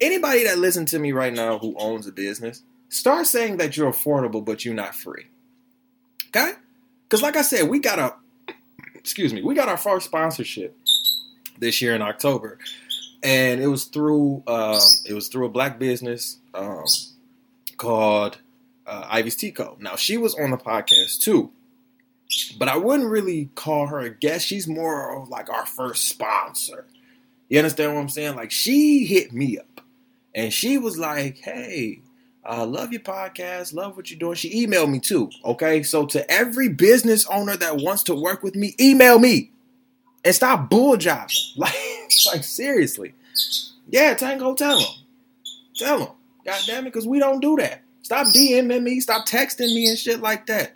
Anybody that listens to me right now who owns a business, start saying that you're affordable, but you're not free. Okay, because like I said, we got a excuse me, we got our first sponsorship this year in October, and it was through um, it was through a black business um, called uh, Ivy's Tea Co. Now she was on the podcast too, but I wouldn't really call her a guest. She's more of like our first sponsor. You understand what I'm saying? Like she hit me up, and she was like, "Hey." Uh, love your podcast. Love what you're doing. She emailed me too. Okay. So to every business owner that wants to work with me, email me and stop bull. Like, like seriously. Yeah, Tango, tell him. Tell him. God damn it, because we don't do that. Stop DMing me. Stop texting me and shit like that.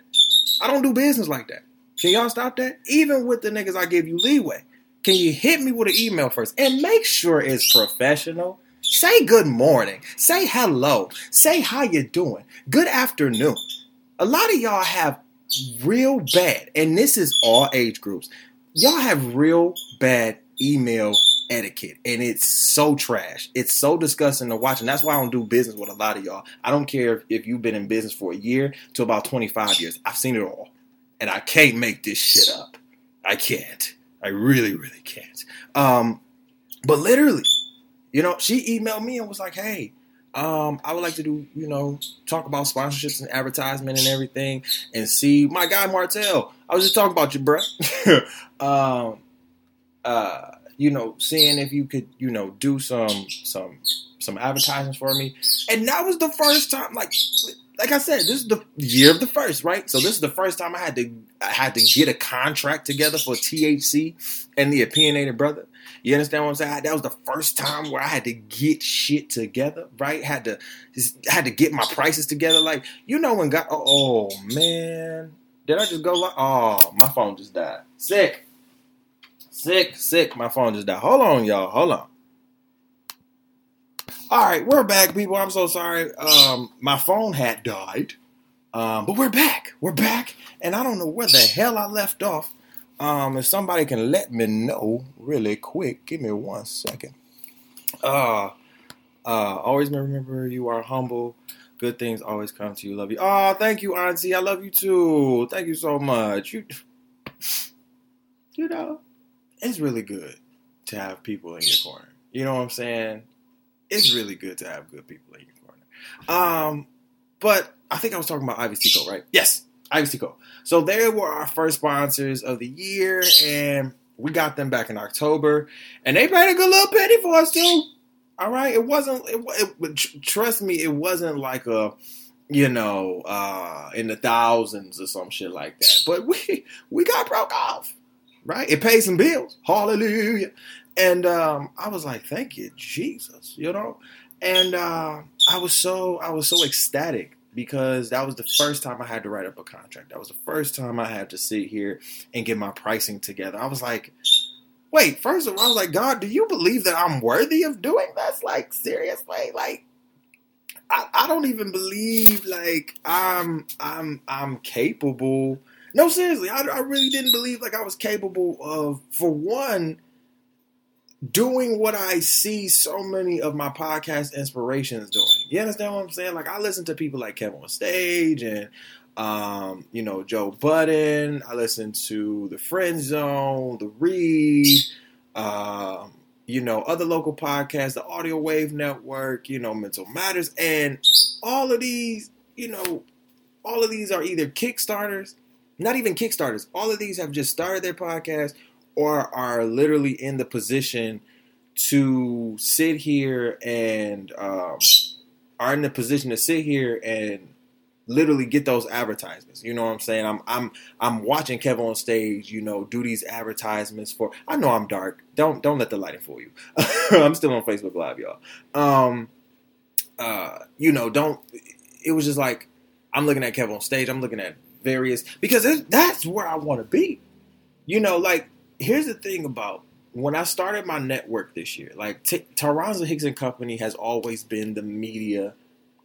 I don't do business like that. Can y'all stop that? Even with the niggas I give you leeway. Can you hit me with an email first? And make sure it's professional. Say good morning. Say hello. Say how you doing. Good afternoon. A lot of y'all have real bad, and this is all age groups. Y'all have real bad email etiquette, and it's so trash. It's so disgusting to watch, and that's why I don't do business with a lot of y'all. I don't care if you've been in business for a year to about 25 years. I've seen it all, and I can't make this shit up. I can't. I really, really can't. Um, but literally, you know, she emailed me and was like, "Hey, um, I would like to do, you know, talk about sponsorships and advertisement and everything, and see my guy Martell. I was just talking about you, bruh. um, uh, you know, seeing if you could, you know, do some some some advertisements for me. And that was the first time, like like I said, this is the year of the first, right? So this is the first time I had to I had to get a contract together for THC and the Opinionated Bruhtha. You understand what I'm saying? That was the first time where I had to get shit together, right? Had to had to get my prices together. Like you know when God, oh, oh man, did I just go like, oh my phone just died. Sick. Sick, sick. My phone just died. Hold on, y'all. Hold on. All right, we're back, people. I'm so sorry. Um, my phone had died. Um, but we're back. We're back. And I don't know where the hell I left off. Um, if somebody can let me know really quick, give me one second. Uh, uh, always remember you are humble. Good things always come to you. Love you. Oh, thank you, Auntie. I love you too. Thank you so much. You, you know, it's really good to have people in your corner. You know what I'm saying? It's really good to have good people in your corner. Um, but I think I was talking about Ivy Tea Co, right? Yes, Ivy Tea Co. So they were our first sponsors of the year, and we got them back in October, and they paid a good little penny for us too. All right, it wasn't. It, it, trust me, it wasn't like a you know, uh, in the thousands or some shit like that. But we we got broke off right? It pays some bills. Hallelujah. And um, I was like, thank you, Jesus, you know? And uh, I was so I was so ecstatic because that was the first time I had to write up a contract. That was the first time I had to sit here and get my pricing together. I was like, wait, first of all, I was like, God, do you believe that I'm worthy of doing this? Like, seriously? Like, I, I don't even believe like I'm I'm I'm capable no, seriously, I, I really didn't believe like I was capable of, for one, doing what I see so many of my podcast inspirations doing. You understand what I'm saying? Like I listen to people like Kevin on Stage and um, you know, Joe Budden. I listen to the Friend Zone, the Read, um, you know, other local podcasts, the Audio Wave Network, you know, Mental Matters, and all of these, you know, all of these are either Kickstarters not even Kickstarters. All of these have just started their podcast or are literally in the position to sit here and um, are in the position to sit here and literally get those advertisements. You know what I'm saying? I'm I'm I'm watching Kevin on stage, you know, do these advertisements for I know I'm dark. Don't don't let the lighting fool you. I'm still on Facebook Live, y'all. Um uh you know, don't it was just like I'm looking at Kevin on stage, I'm looking at various because that's where I want to be. You know, like here's the thing about when I started my network this year, like T- Tyronza Hicks and Company has always been the media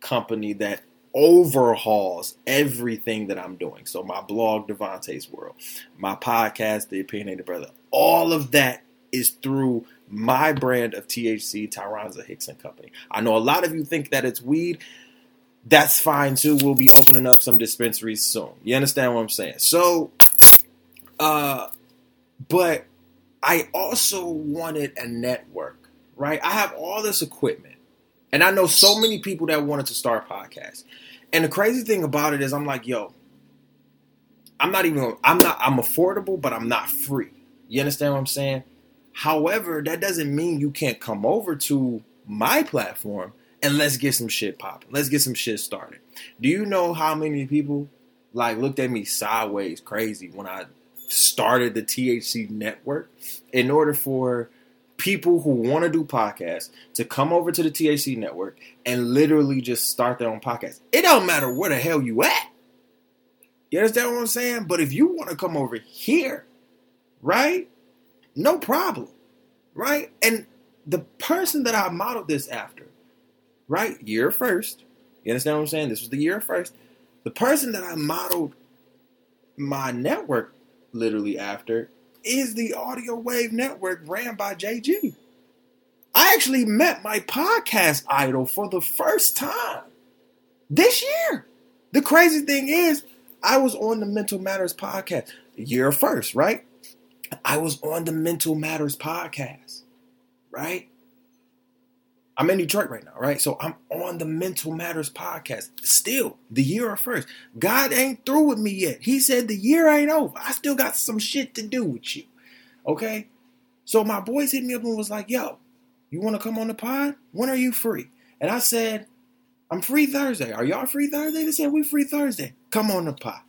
company that overhauls everything that I'm doing. So my blog, DeVonta's World, my podcast, The Opinionated Bruhtha, all of that is through my brand of THC, Tyronza Hicks and Company. I know a lot of you think that it's weed. That's fine too. We'll be opening up some dispensaries soon. You understand what I'm saying? So, uh, but I also wanted a network, right? I have all this equipment. And I know so many people that wanted to start podcasts. And the crazy thing about it is I'm like, yo, I'm not even I'm not I'm affordable, but I'm not free. You understand what I'm saying? However, that doesn't mean you can't come over to my platform and let's get some shit popping. Let's get some shit started. Do you know how many people like looked at me sideways crazy when I started the THC network in order for people who want to do podcasts to come over to the THC network and literally just start their own podcast. It don't matter where the hell you at. You understand what I'm saying? But if you want to come over here, right? No problem. Right? And the person that I modeled this after, right? Year first. You understand what I'm saying? This was the year first. The person that I modeled my network literally after is the Audio Wave Network ran by JG. I actually met my podcast idol for the first time this year. The crazy thing is, I was on the Mental Matters podcast, year first, right? I was on the Mental Matters podcast, right? I'm in Detroit right now, right? So I'm on the Mental Matters podcast. Still, the year of first. God ain't through with me yet. He said the year ain't over. I still got some shit to do with you. Okay? So my boys hit me up and was like, yo, you want to come on the pod? When are you free? And I said, I'm free Thursday. Are y'all free Thursday? They said, we free Thursday. Come on the pod.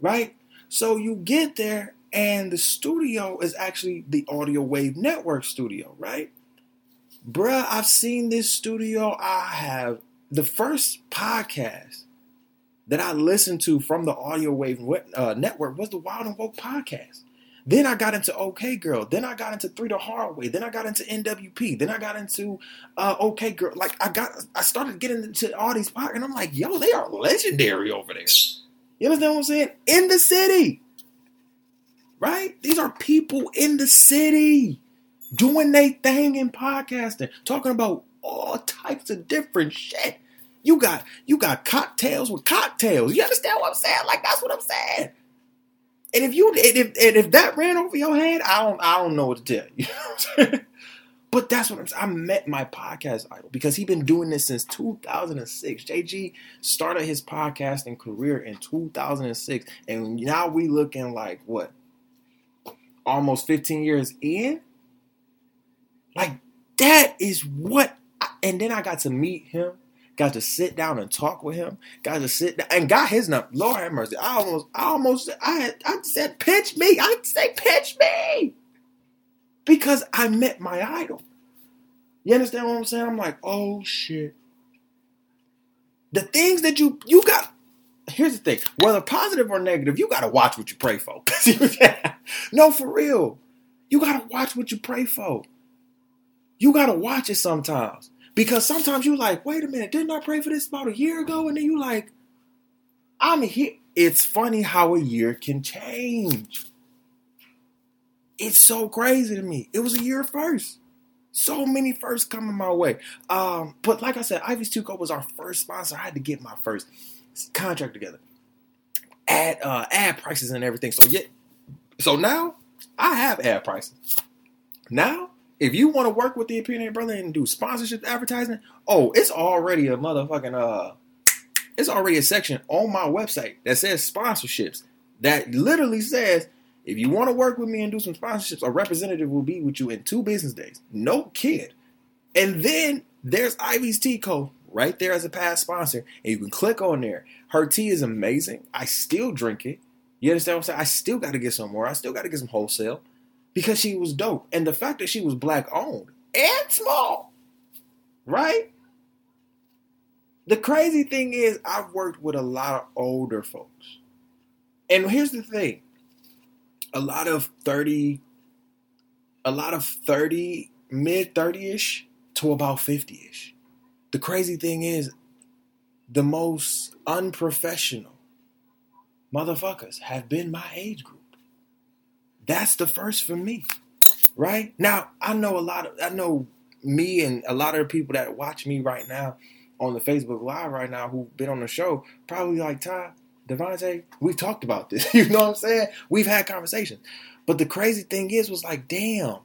Right? So you get there and the studio is actually the Audio Wave Network studio, right? Bruh, I've seen this studio. I have the first podcast that I listened to from the Audio Wave uh, Network was the Wild and Woke podcast. Then I got into OK Girl. Then I got into Three the Hard Way. Then I got into NWP. Then I got into uh, OK Girl. Like I got, I started getting into all these podcasts, and I'm like, yo, they are legendary over there. You understand what I'm saying? In the city, right? These are people in the city doing their thing in podcasting, talking about all types of different shit. You got you got cocktails with cocktails. You understand what I'm saying? Like that's what I'm saying. And if you and if and if that ran over your head, I don't I don't know what to tell you. but that's what I'm saying. I met my podcast idol because he's been doing this since 2006. JG started his podcasting career in 2006, and now we looking like what? Almost 15 years in. Like that is what. I, and then I got to meet him. Got to sit down and talk with him. Got to sit down and got his number. Lord have mercy. I almost, I almost, I I said, pitch me. I say, pitch me, because I met my idol. You understand what I'm saying? I'm like, oh shit. The things that you you got. Here's the thing: whether positive or negative, you gotta watch what you pray for. no, for real. You gotta watch what you pray for. You gotta watch it sometimes. Because sometimes you like, wait a minute, didn't I pray for this about a year ago? And then you like, I'm here. It's funny how a year can change. It's so crazy to me. It was a year first. So many firsts coming my way. Um, but like I said, Ivy's Tea Co was our first sponsor. I had to get my first contract together. Ad uh, ad prices and everything. So yeah. So now I have ad prices. Now if you want to work with the Opinionated Bruhtha and do sponsorship advertising, oh, it's already a motherfucking uh it's already a section on my website that says sponsorships that literally says if you want to work with me and do some sponsorships, a representative will be with you in two business days. No kid. And then there's Ivy's Tea Co right there as a past sponsor, and you can click on there. Her tea is amazing. I still drink it. You understand what I'm saying? I still got to get some more. I still got to get some wholesale because she was dope. And the fact that she was black owned and small, right? The crazy thing is, I've worked with a lot of older folks. And here's the thing a lot of 30, a lot of 30, mid 30 ish to about 50 ish. The crazy thing is, the most unprofessional motherfuckers have been my age group. That's the first for me, right? Now, I know a lot of, I know me and a lot of the people that watch me right now on the Facebook Live right now who've been on the show, probably like Ty, Devontae, we've talked about this. you know what I'm saying? We've had conversations. But the crazy thing is, was like, damn,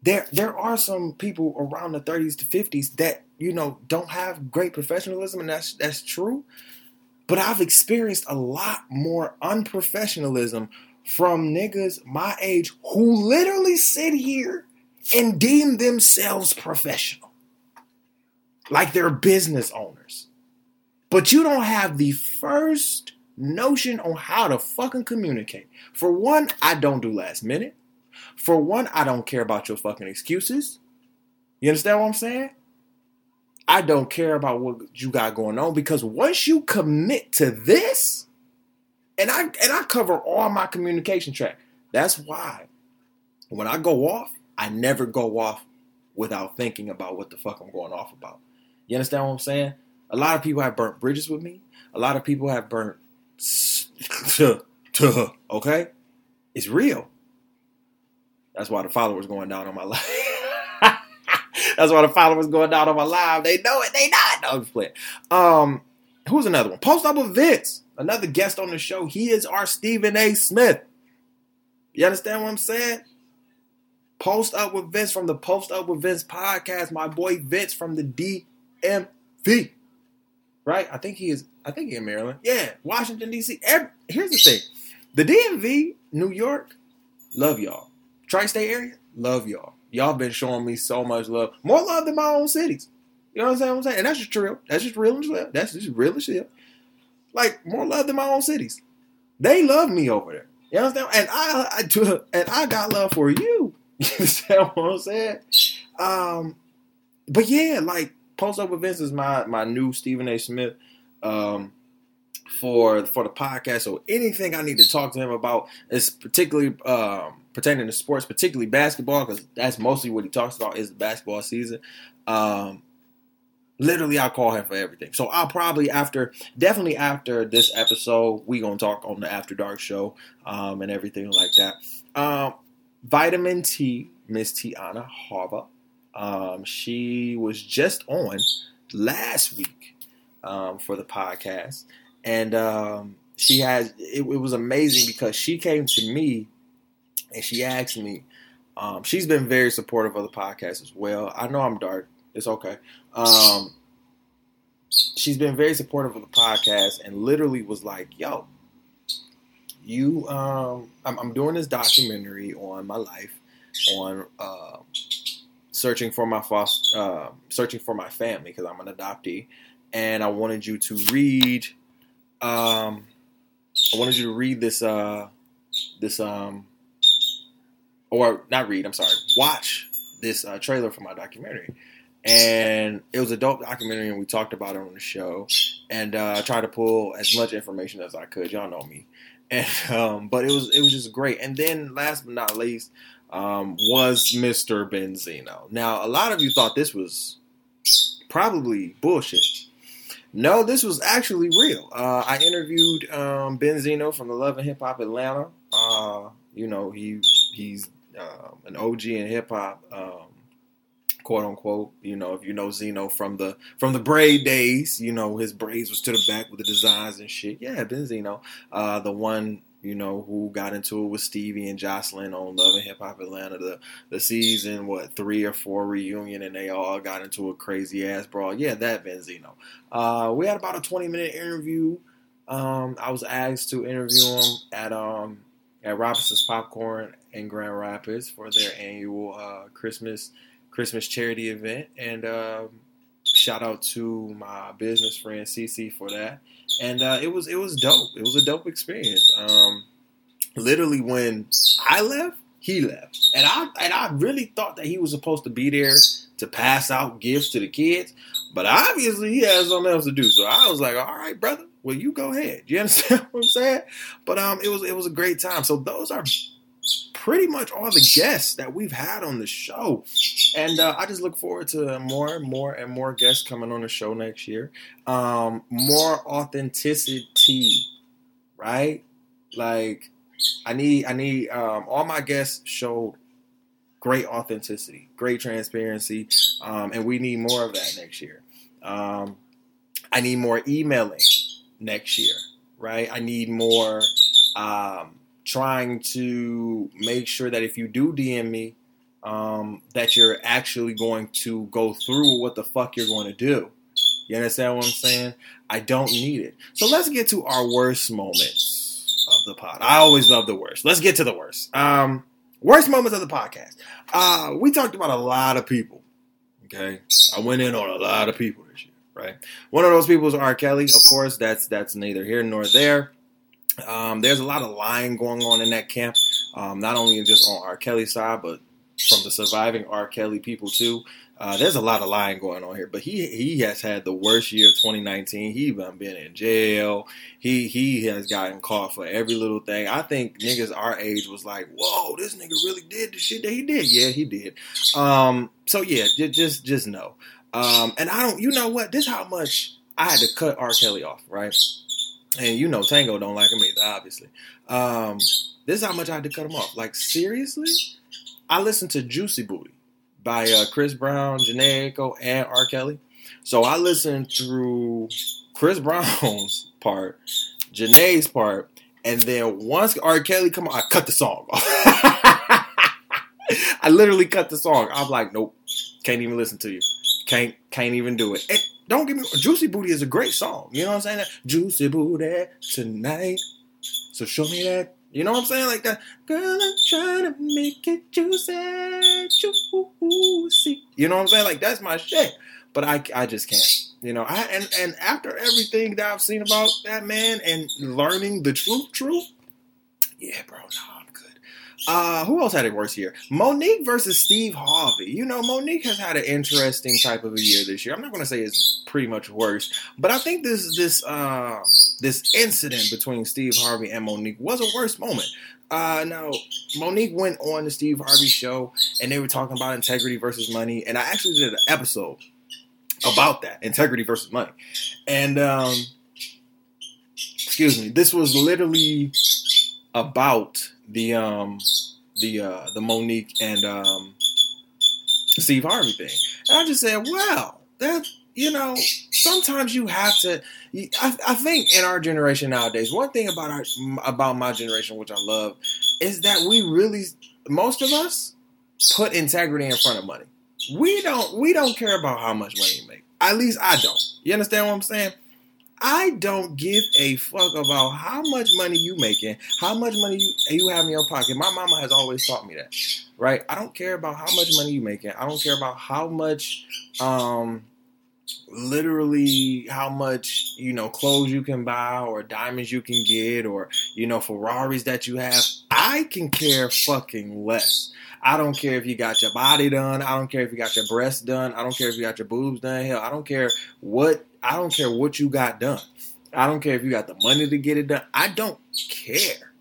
there there are some people around the 30s to 50s that you know don't have great professionalism, and that's that's true. But I've experienced a lot more unprofessionalism from niggas my age who literally sit here and deem themselves professional. Like they're business owners. But you don't have the first notion on how to fucking communicate. For one, I don't do last minute. For one, I don't care about your fucking excuses. You understand what I'm saying? I don't care about what you got going on because once you commit to this, and I and I cover all my communication track. That's why when I go off, I never go off without thinking about what the fuck I'm going off about. You understand what I'm saying? A lot of people have burnt bridges with me. A lot of people have burnt okay? It's real. That's why the followers going down on my life. That's why the followers going down on my live. They know it. They not. No, I'm just playing. Um, who's another one? Post up with Vince, another guest on the show. He is our Stephen A. Smith. You understand what I'm saying? Post up with Vince from the Post Up with Vince podcast. My boy Vince from the DMV. Right? I think he is. I think he in Maryland. Yeah, Washington D.C. Every, here's the thing: the DMV, New York, love y'all. Tri-state area, love y'all. Y'all been showing me so much love, more love than my own cities. You know what I'm saying? What I'm saying? And that's just real. That's just real and real. That's just real as shit. Like more love than my own cities. They love me over there. You understand? And I, I and I got love for you. You understand what I'm saying? Um, but yeah, like post up with Vince is my my new Stephen A. Smith. Um, for for the podcast. So anything I need to talk to him about is particularly um, pertaining to sports, particularly basketball, because that's mostly what he talks about is the basketball season. Um, literally, I call him for everything. So I'll probably after, definitely after this episode, we gonna talk on the After Dark show um, and everything like that. Um, Vitamin T, Miss Tiana Harbor. Um, she was just on last week um, for the podcast and um, she has it, it, was amazing because she came to me and she asked me. Um, she's been very supportive of the podcast as well. I know I'm dark. It's okay. Um, she's been very supportive of the podcast and literally was like, "Yo, you, um, I'm, I'm doing this documentary on my life, on uh, searching for my foster, uh, searching for my family because I'm an adoptee, and I wanted you to read um, I wanted you to read this, uh, this, um, or not read. I'm sorry, watch this uh, trailer for my documentary. And it was a dope documentary, and we talked about it on the show. And uh, I tried to pull as much information as I could. Y'all know me, and um, but it was it was just great. And then last but not least um, was Mr. Benzino. Now, a lot of you thought this was probably bullshit. No, this was actually real. Uh, I interviewed um, Benzino from the Love and Hip Hop Atlanta. Uh, you know, he he's uh, an OG in hip hop, um, quote unquote. You know, if you know Zeno from the from the braid days, you know his braids was to the back with the designs and shit. Yeah, Benzino, uh, the one you know, who got into it with Stevie and Joseline on Love and Hip Hop Atlanta. The the season, what, three or four reunion, and they all got into a crazy ass brawl. Yeah, that Benzino. Uh, we had about a 20 minute interview. Um, I was asked to interview him at um, at Robinson's Popcorn in Grand Rapids for their annual uh, Christmas Christmas charity event, and uh, shout out to my business friend CC for that, and uh, it was it was dope. It was a dope experience. Um, literally, when I left, he left, and I and I really thought that he was supposed to be there to pass out gifts to the kids, but obviously he had something else to do. So I was like, all right, brother, well you go ahead. You understand what I'm saying? But um, it was it was a great time. So those are pretty much all the guests that we've had on the show. And uh, I just look forward to more and more and more guests coming on the show next year. Um, more authenticity, right? Like I need I need um, all my guests showed great authenticity, great transparency, um, and we need more of that next year. Um, I need more emailing next year, right? I need more um, trying to make sure that if you do DM me, um, that you're actually going to go through what the fuck you're going to do. You understand what I'm saying? I don't need it. So let's get to our worst moments of the pod. I always love the worst. Let's get to the worst. Um, worst moments of the podcast. Uh, we talked about a lot of people. Okay, I went in on a lot of people this year. Right, one of those people is R. Kelly. Of course, that's that's neither here nor there. Um, there's a lot of lying going on in that camp, um, not only just on R. Kelly's side, but from the surviving R. Kelly people too. Uh, there's a lot of lying going on here, but he he has had the worst year of 2019. He been in jail. He he has gotten caught for every little thing. I think niggas our age was like, whoa, this nigga really did the shit that he did. Yeah, he did. Um, so yeah, just just know. Um, and I don't, you know what? This how much I had to cut R. Kelly off, right? And you know Tango don't like him either, obviously. Um, this is how much I had to cut him off. Like seriously, I listened to Juicy Booty by uh, Chris Brown, Aiko, and R. Kelly. So I listened through Chris Brown's part, Jhené's part, and then once R. Kelly come on, I cut the song off. I literally cut the song. I'm like, nope, can't even listen to you. Can't can't even do it. And don't get me Juicy Booty is a great song. You know what I'm saying? That Juicy Booty tonight. So show me that. You know what I'm saying? Like that. Girl, I'm trying to make it juicy, juicy. You know what I'm saying? Like that's my shit. But I, I just can't. You know, I and, and after everything that I've seen about that man and learning the truth, truth, yeah, bro, no, uh, who else had a worse year? Mo'Nique versus Steve Harvey. You know, Mo'Nique has had an interesting type of a year this year. I'm not going to say it's pretty much worse, but I think this this uh, this incident between Steve Harvey and Mo'Nique was a worse moment. Uh, now, Mo'Nique went on the Steve Harvey show and they were talking about integrity versus money, and I actually did an episode about that integrity versus money, and um, excuse me, this was literally about the um the uh the Mo'Nique and um Steve Harvey thing. And I just said, wow, that you know, sometimes you have to. I, I, think in our generation nowadays, one thing about our about my generation, which I love, is that we really, most of us, put integrity in front of money. We don't we don't care about how much money you make. At least I don't. You understand what I'm saying? I don't give a fuck about how much money you making, how much money you, you have in your pocket. My mama has always taught me that, right? I don't care about how much money you making. I don't care about how much, um, literally how much you know clothes you can buy or diamonds you can get or you know Ferraris that you have. I can care fucking less. I don't care if you got your body done. I don't care if you got your breasts done. I don't care if you got your boobs done. Hell, I don't care what I don't care what you got done. I don't care if you got the money to get it done. I don't care.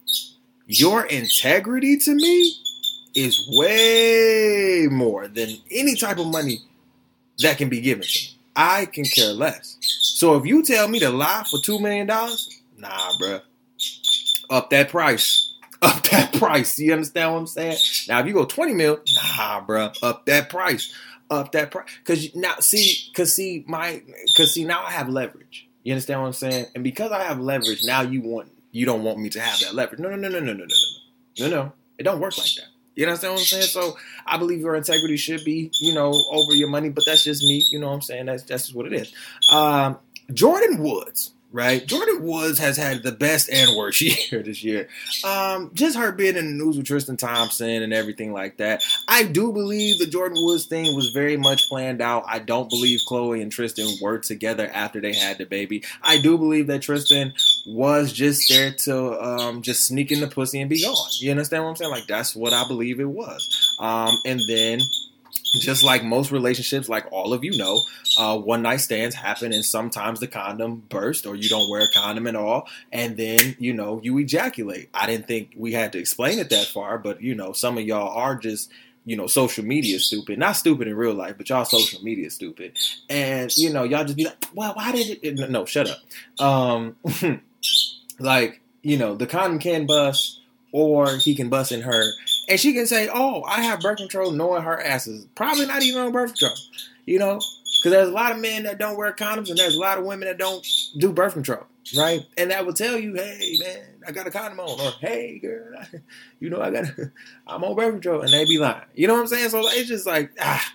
Your integrity to me is way more than any type of money that can be given to me. I can care less. So if you tell me to lie for two million dollars, nah, bruh. Up that price. Up that price. You understand what I'm saying? Now if you go 20 mil, nah, bruh. Up that price up that price. Cause now see, cause see my, cause see now I have leverage. You understand what I'm saying? And because I have leverage, now you want, you don't want me to have that leverage. No, no, no, no, no, no, no, no, no, no. It don't work like that. You understand what I'm saying? So I believe your integrity should be, you know, over your money, but that's just me. You know what I'm saying? That's that's just what it is. Um, Jordyn Woods right? Jordyn Woods has had the best and worst year this year. Um, just her being in the news with Tristan Thompson and everything like that. I do believe the Jordyn Woods thing was very much planned out. I don't believe Khloé and Tristan were together after they had the baby. I do believe that Tristan was just there to um, just sneak in the pussy and be gone. You understand what I'm saying? Like that's what I believe it was. Um, and then just like most relationships, like all of you know, uh, one night stands happen, and sometimes the condom burst, or you don't wear a condom at all, and then you know you ejaculate. I didn't think we had to explain it that far, but you know, some of y'all are just you know social media stupid, not stupid in real life, but y'all social media stupid, and you know y'all just be like, well, why did it? No, shut up. Um, like you know, the condom can bust, or he can bust in her and she can say, "Oh, I have birth control," knowing her ass is probably not even on birth control. You know, because there's a lot of men that don't wear condoms, and there's a lot of women that don't do birth control, right? And that will tell you, "Hey, man, I got a condom on," or "Hey, girl, I, you know, I got, I'm on birth control," and they be lying. You know what I'm saying? So it's just like, ah,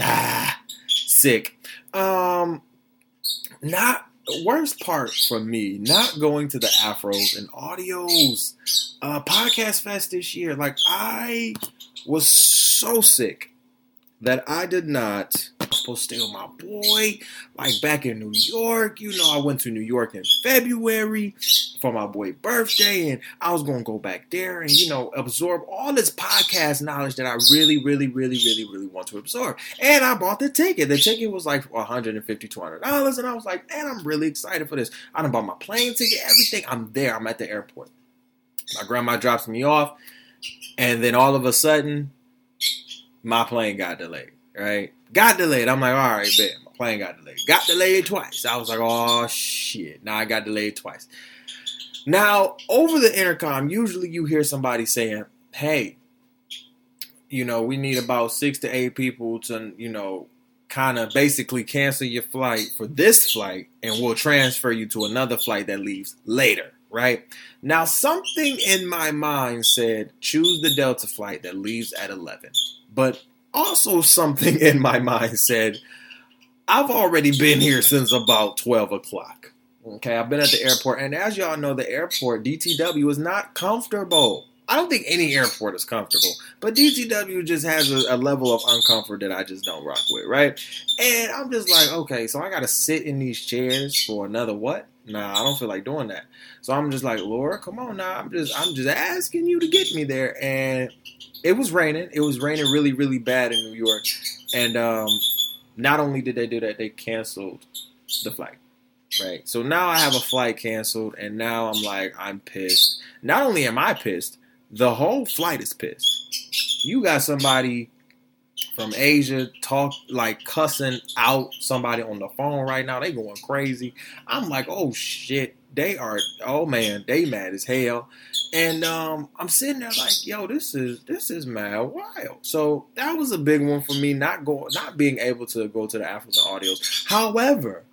ah, sick. Um, not the worst part for me, not going to the afros and audios uh, podcast fest this year. Like I was so sick that I did not with my boy, like back in New York. You know, I went to New York in February for my boy birthday, and I was gonna go back there and you know absorb all this podcast knowledge that I really, really, really, really, really want to absorb. And I bought the ticket. The ticket was like 150 dollars, and I was like, man, I'm really excited for this. I done bought my plane ticket, everything. I'm there. I'm at the airport. My grandma drops me off, and then all of a sudden, my plane got delayed. Right, got delayed. I'm like, all right, bet my plane got delayed. Got delayed twice. I was like, oh shit. Now I got delayed twice. Now over the intercom, usually you hear somebody saying, hey, you know, we need about six to eight people to, you know, kind of basically cancel your flight for this flight and we'll transfer you to another flight that leaves later right? Now, something in my mind said choose the Delta flight that leaves at 11. But also, something in my mind said I've already been here since about 12 o'clock. Okay, I've been at the airport, and as y'all know, the airport, DTW, is not comfortable. I don't think any airport is comfortable, but DTW just has a, a, level of uncomfort that I just don't rock with, right? And I'm just like, okay, so I got to sit in these chairs for another what? Nah, I don't feel like doing that. So I'm just like, Laura, come on now. I'm just, I'm just asking you to get me there. And it was raining. It was raining really, really bad in New York. And um, not only did they do that, they canceled the flight. Right. So now I have a flight canceled, and now I'm like, I'm pissed. Not only am I pissed, the whole flight is pissed. You got somebody from Asia talk like cussing out somebody on the phone right now. They going crazy. I'm like, oh shit, they are. Oh man, they mad as hell. And um, I'm sitting there like, yo, this is this is mad wild. So that was a big one for me, not going, not being able to go to the Afros and Audios. However,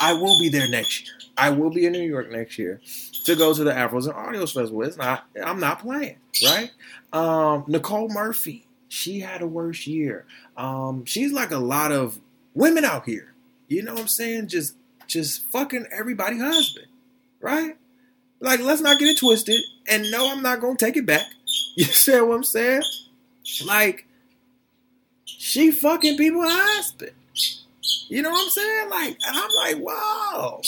I will be there next year. I will be in New York next year to go to the Afros and Audios Festival. It's not, I'm not playing, right? Um, Nicole Murphy, she had a worse year. Um, she's like a lot of women out here. You know what I'm saying? Just, just fucking everybody husband, right? Like, let's not get it twisted. And no, I'm not gonna take it back. You see what I'm saying? Like, she fucking people husband. You know what I'm saying? Like, and I'm like, wow.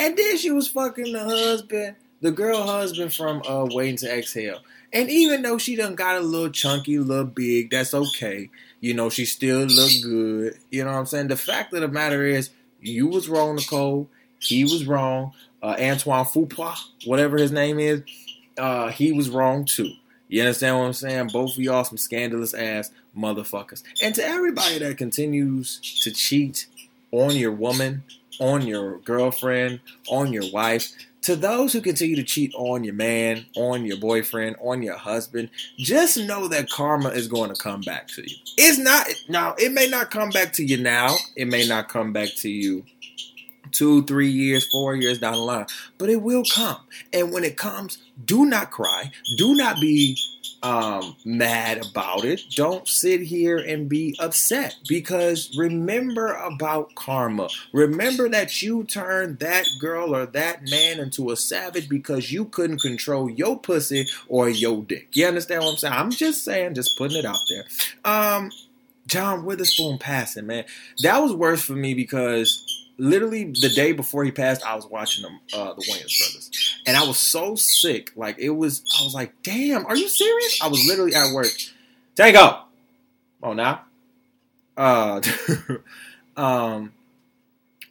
And then she was fucking the husband, the girl husband from uh Waiting to Exhale. And even though she done got a little chunky, a little big, that's okay. You know, she still look good. You know what I'm saying? The fact of the matter is, you was wrong, Nicole. He was wrong. Uh, Antoine Fuqua, whatever his name is, uh, he was wrong too. You understand what I'm saying? Both of y'all some scandalous ass motherfuckers. And to everybody that continues to cheat on your woman, on your girlfriend, on your wife, to those who continue to cheat on your man, on your boyfriend, on your husband, just know that karma is going to come back to you. It's not now, it may not come back to you now, it may not come back to you two, three years, four years down the line, but it will come. And when it comes, do not cry, do not be um, mad about it. Don't sit here and be upset because remember about karma. Remember that you turned that girl or that man into a savage because you couldn't control your pussy or your dick. You understand what I'm saying? I'm just saying, just putting it out there. Um, John Witherspoon passing, man. That was worse for me because literally the day before he passed, I was watching them, uh, the Wayans brothers, and I was so sick. Like it was, I was like, "Damn, are you serious?" I was literally at work. Tango, oh now, uh, um,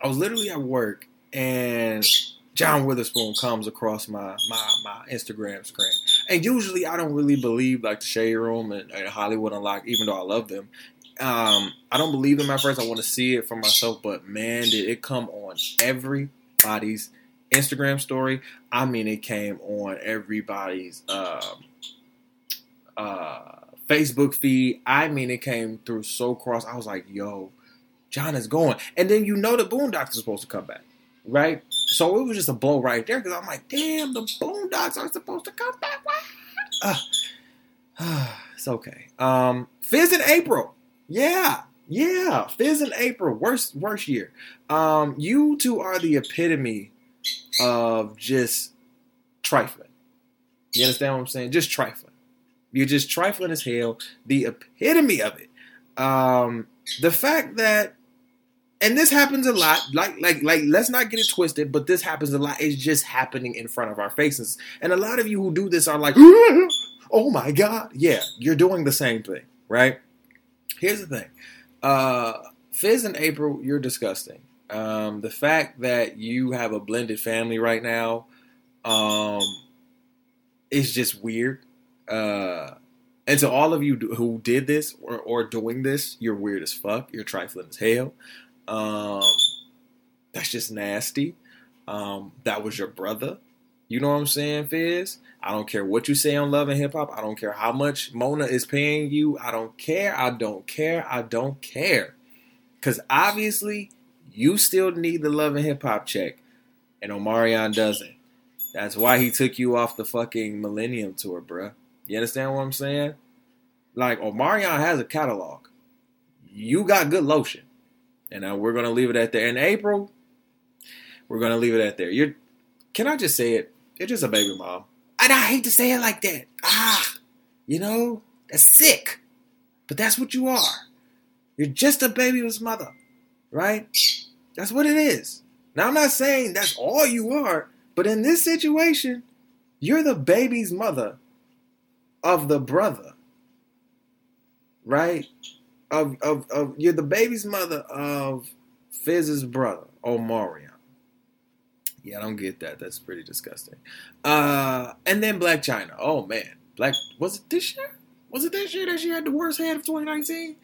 I was literally at work, and John Witherspoon comes across my my my Instagram screen, and usually I don't really believe like the Shade Room and, and Hollywood Unlocked, even though I love them. Um, I don't believe them at first. I want to see it for myself, but man, did it come on everybody's Instagram story. I mean, it came on everybody's um, uh, Facebook feed. I mean, it came through so cross. I was like, yo, John is going. And then you know the Boondocks are supposed to come back, right? So it was just a blow right there because I'm like, damn, the Boondocks are supposed to come back. Uh, it's okay. Um, Fizz in Apryl. Yeah, yeah. Fizz and Apryl, worst worst year. Um, you two are the epitome of just trifling. You understand what I'm saying? Just trifling. You're just trifling as hell. The epitome of it. Um, the fact that, and this happens a lot. Like, like, like. Let's not get it twisted. But this happens a lot. It's just happening in front of our faces. And a lot of you who do this are like, oh my god, yeah. You're doing the same thing, right? Here's the thing. Uh, Fizz and Apryl, you're disgusting. Um, the fact that you have a blended family right now um, is just weird. Uh, and to all of you who did this or, or doing this, you're weird as fuck. You're trifling as hell. Um, that's just nasty. Um, that was your brother. You know what I'm saying, Fizz? I don't care what you say on Love and Hip Hop. I don't care how much Mona is paying you. I don't care. I don't care. I don't care. Because obviously, you still need the Love and Hip Hop check, and Omarion doesn't. That's why he took you off the fucking Millennium Tour, bruh. You understand what I'm saying? Like, Omarion has a catalog. You got good lotion. And now we're going to leave it at there. In Apryl, we're going to leave it at there. You're, can I just say it? You're just a baby mom. And I hate to say it like that. Ah, you know, that's sick. But that's what you are. You're just a baby's mother, right? That's what it is. Now, I'm not saying that's all you are, but in this situation, you're the baby's mother of the brother, right? Of, of, of you're the baby's mother of Fizz's brother, Omarion. Yeah, I don't get that. That's pretty disgusting. Uh, and then Blac Chyna. Oh man, Black was it this year? Was it this year that she had the worst head of 2019?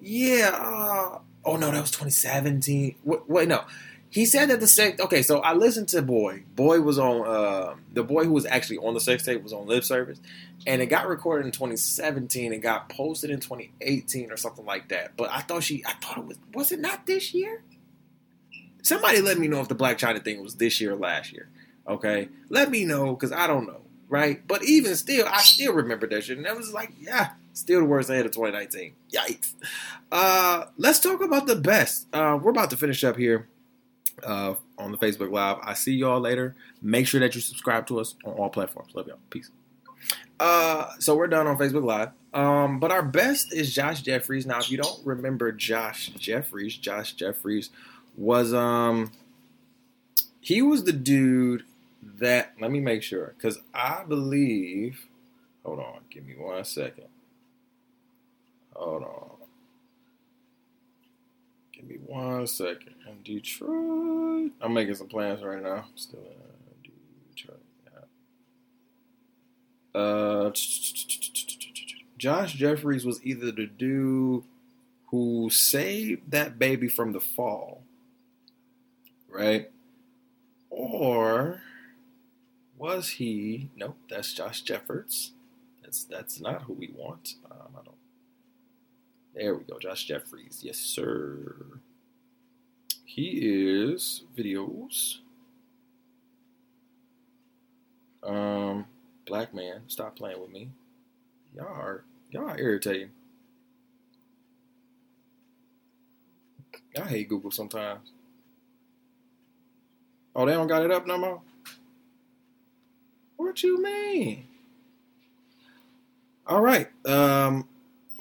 Yeah. Uh, oh no, that was 2017. Wait, wait, no. He said that the sex. Okay, so I listened to Boy. Boy was on. Uh, the boy who was actually on the sex tape was on lip service, and it got recorded in 2017 and got posted in 2018 or something like that. But I thought she. I thought it was. Was it not this year? Somebody let me know if the Blac Chyna thing was this year or last year. Okay, let me know because I don't know, right? But even still, I still remember that shit, and that was like, yeah, still the worst ahead of 2019. Yikes. Uh, let's talk about the best. Uh, we're about to finish up here uh, on the Facebook Live. I see y'all later. Make sure that you subscribe to us on all platforms. Love y'all. Peace. Uh, so we're done on Facebook Live. Um, but our best is Josh Jeffries. Now, if you don't remember Josh Jeffries, Josh Jeffries was um he was the dude that let me make sure because I believe. Hold on, give me one second. Hold on. Give me one second. In Detroit, I'm making some plans right now. Still in Detroit. Uh, Josh Jeffries was either the dude who saved that baby from the fall right? Or was he? Nope, that's Josh Jeffords. That's that's not who we want. Um, I don't. There we go, Josh Jeffries. Yes, sir. He is videos. Um, black man, stop playing with me. Y'all are y'all are irritating. I hate Google sometimes. Oh, they don't got it up no more? What you mean? All right. Um,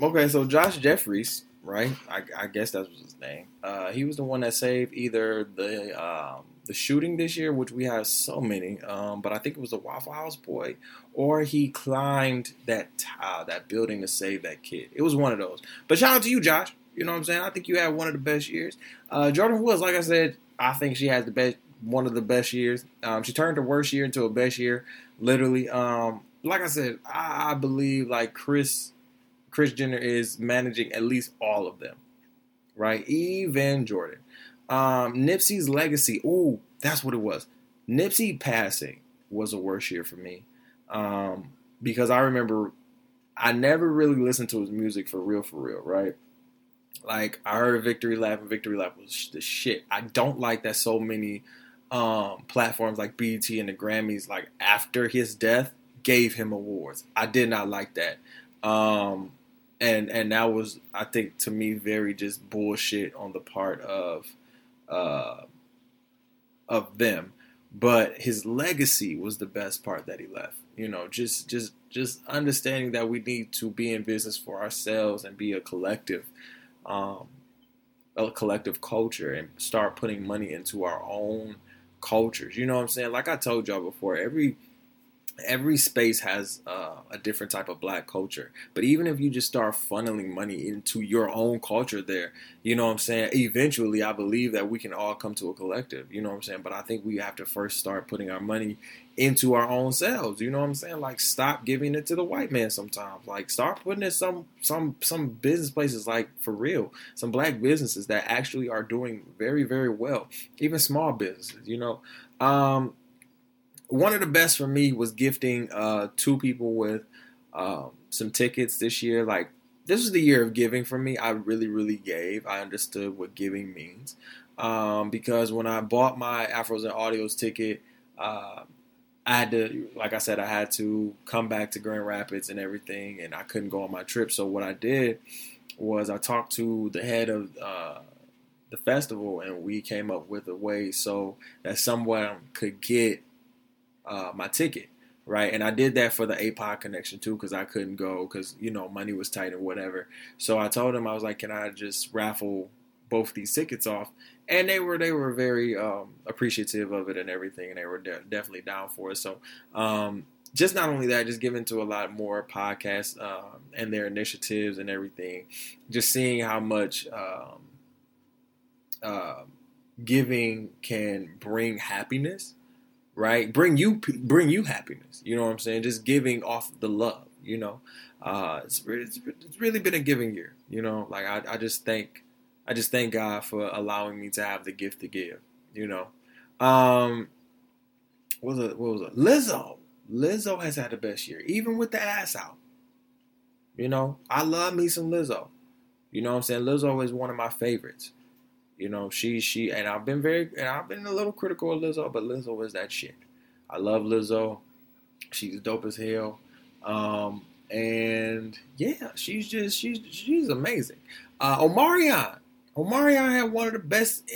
okay, so Josh Jeffries, right? I, I guess that was his name. Uh, he was the one that saved either the um, the shooting this year, which we have so many, um, but I think it was the Waffle House boy, or he climbed that uh, that building to save that kid. It was one of those. But shout out to you, Josh. You know what I'm saying? I think you had one of the best years. Uh, Jordyn Woods, like I said, I think she has the best, one of the best years. Um, she turned her worst year into a best year, literally. Um, like I said, I, I believe like Chris Kris Jenner is managing at least all of them, right? Even Jordyn. Um, Nipsey's legacy. Ooh, that's what it was. Nipsey passing was a worst year for me um, because I remember I never really listened to his music for real, for real, right? Like I heard Victory Lap and Victory Lap was the shit. I don't like that so many um, platforms like BET and the Grammys, like after his death, gave him awards. I did not like that. Um, and and that was I think to me very just bullshit on the part of uh, of them. But his legacy was the best part that he left. You know, just just just understanding that we need to be in business for ourselves and be a collective um, a collective culture and start putting money into our own cultures. You know what I'm saying? Like I told y'all before, every every space has uh, a different type of black culture. But even if you just start funneling money into your own culture there, you know what I'm saying? Eventually, I believe that we can all come to a collective, you know what I'm saying? But I think we have to first start putting our money into our own selves, you know what I'm saying? Like stop giving it to the white man sometimes. Like start putting it some some some business places like for real, some black businesses that actually are doing very very well. Even small businesses, you know. Um one of the best for me was gifting uh, two people with um, some tickets this year. Like this was the year of giving for me. I really, really gave. I understood what giving means um, because when I bought my Afros and Audios ticket, uh, I had to, like I said, I had to come back to Grand Rapids and everything, and I couldn't go on my trip. So what I did was I talked to the head of uh, the festival, and we came up with a way so that someone could get uh, my ticket, right? And I did that for the APOD connection too because I couldn't go because you know money was tight and whatever. So I told him I was like, can I just raffle both these tickets off? And they were they were very um, appreciative of it and everything, and they were de- definitely down for it. So. Um, just not only that, just giving to a lot more podcasts um, and their initiatives and everything. Just seeing how much um, uh, giving can bring happiness right? Bring you bring you happiness. You know what I'm saying? Just giving off the love. You know, uh, it's, it's, it's really been a giving year. You know, like I, I just thank I just thank God for allowing me to have the gift to give. You know, um, what was it? What was it? Lizzo. Lizzo has had the best year, even with the ass out. You know, I love me some Lizzo. You know what I'm saying? Lizzo is one of my favorites. You know, she she and I've been very and I've been a little critical of Lizzo, but Lizzo is that shit. I love Lizzo. She's dope as hell. Um, and yeah, she's just she's she's amazing. Uh, Omarion, Omarion had one of the best.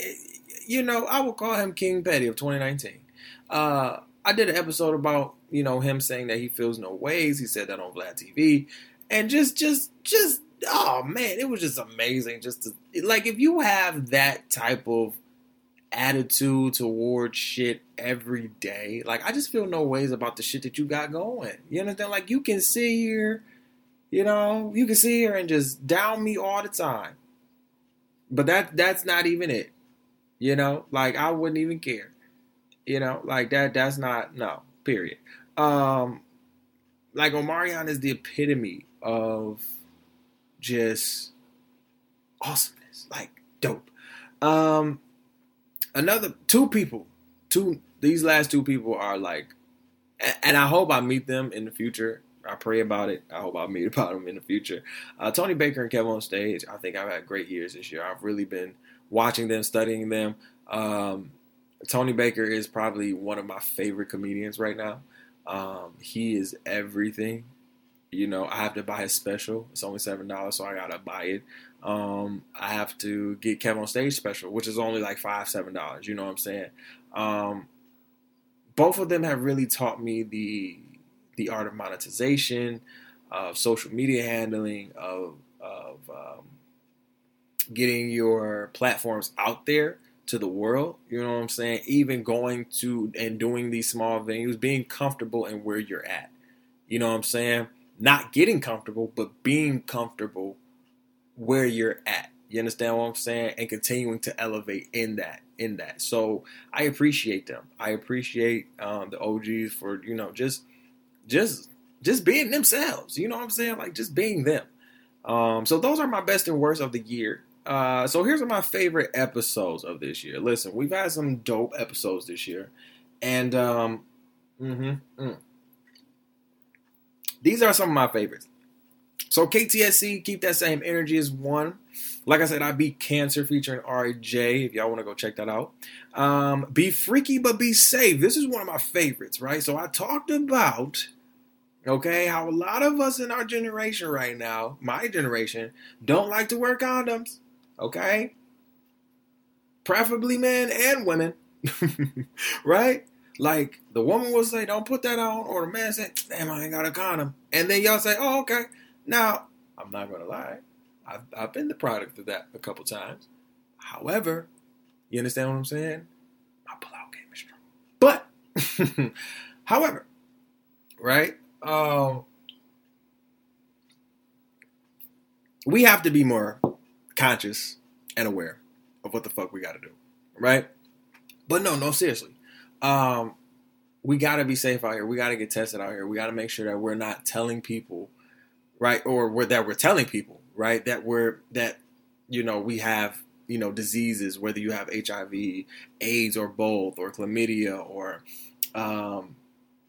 You know, I would call him King Petty of 2019. Uh, I did an episode about you know him saying that he feels no ways. He said that on Vlad TV, and just just just oh man, it was just amazing. Just to, like if you have that type of attitude towards shit every day, like I just feel no ways about the shit that you got going. You understand? Like you can sit here, you know, you can sit here and just down me all the time, but that that's not even it. You know, like I wouldn't even care. You know, like that. That's not no. Period. Um, like Omarion is the epitome of just awesomeness, like dope. Um, another two people, two these last two people are like, and I hope I meet them in the future. I pray about it. I hope I meet about them in the future. Uh, Tony Baker and Kev on stage. I think I've had great years this year. I've really been watching them, studying them. Um, Tony Baker is probably one of my favorite comedians right now. Um, he is everything You know, I have to buy a special. It's only seven dollars, so I gotta buy it. Um, I have to get Kev on Stage special, which is only like five, seven dollars. You know what I'm saying? Um, both of them have really taught me the the art of monetization, of social media handling, of of um, getting your platforms out there to the world. You know what I'm saying? Even going to and doing these small venues, being comfortable in where you're at. You know what I'm saying? Not getting comfortable, but being comfortable where you're at. You understand what I'm saying? And continuing to elevate in that, in that. So I appreciate them. I appreciate um, the OGs for you know just, just, just being themselves. You know what I'm saying? Like just being them. Um, so those are my best and worst of the year. Uh, so here's my favorite episodes of this year. Listen, we've had some dope episodes this year, and um, mm-hmm, mm. these are some of my favorites. So KTSC, keep that same energy as one. Like I said, I beat Cancer featuring RJ. If y'all want to go check that out. Um, be freaky but be safe. This is one of my favorites, right? So I talked about okay how a lot of us in our generation right now, my generation, don't like to wear condoms. Okay? Preferably men and women. right? Like the woman will say, "Don't put that on," or the man say, "Damn, I ain't got a condom," and then y'all say, "Oh, okay." Now, I'm not gonna lie, I've I've been the product of that a couple times. However, you understand what I'm saying? My pullout game is strong, but however, right? Um, we have to be more conscious and aware of what the fuck we got to do, right? But no, no, seriously. Um, we got to be safe out here. We got to get tested out here. We got to make sure that we're not telling people, right, or we're, that we're telling people, right, that we're that you know we have you know diseases, whether you have HIV, AIDS, or both, or chlamydia, or um,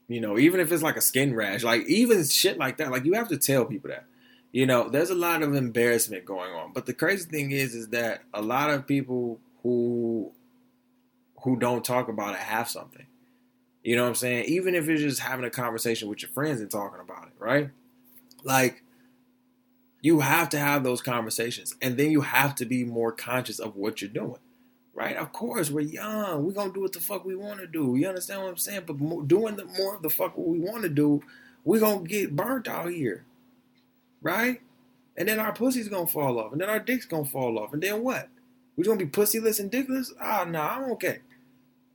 you know, even if it's like a skin rash, like even shit like that, like you have to tell people that you know, there's a lot of embarrassment going on. But the crazy thing is, is that a lot of people who who don't talk about it have something. You know what I'm saying? Even if you're just having a conversation with your friends and talking about it, right? Like, you have to have those conversations, and then you have to be more conscious of what you're doing, right? Of course, we're young. We're gonna do what the fuck we want to do. You understand what I'm saying? But more, doing the more of the fuck what we want to do, we're gonna get burnt out here right? And then our pussy's gonna fall off, and then our dick's gonna fall off, and then what? We're gonna be pussyless and dickless? Ah, oh, no, I'm okay.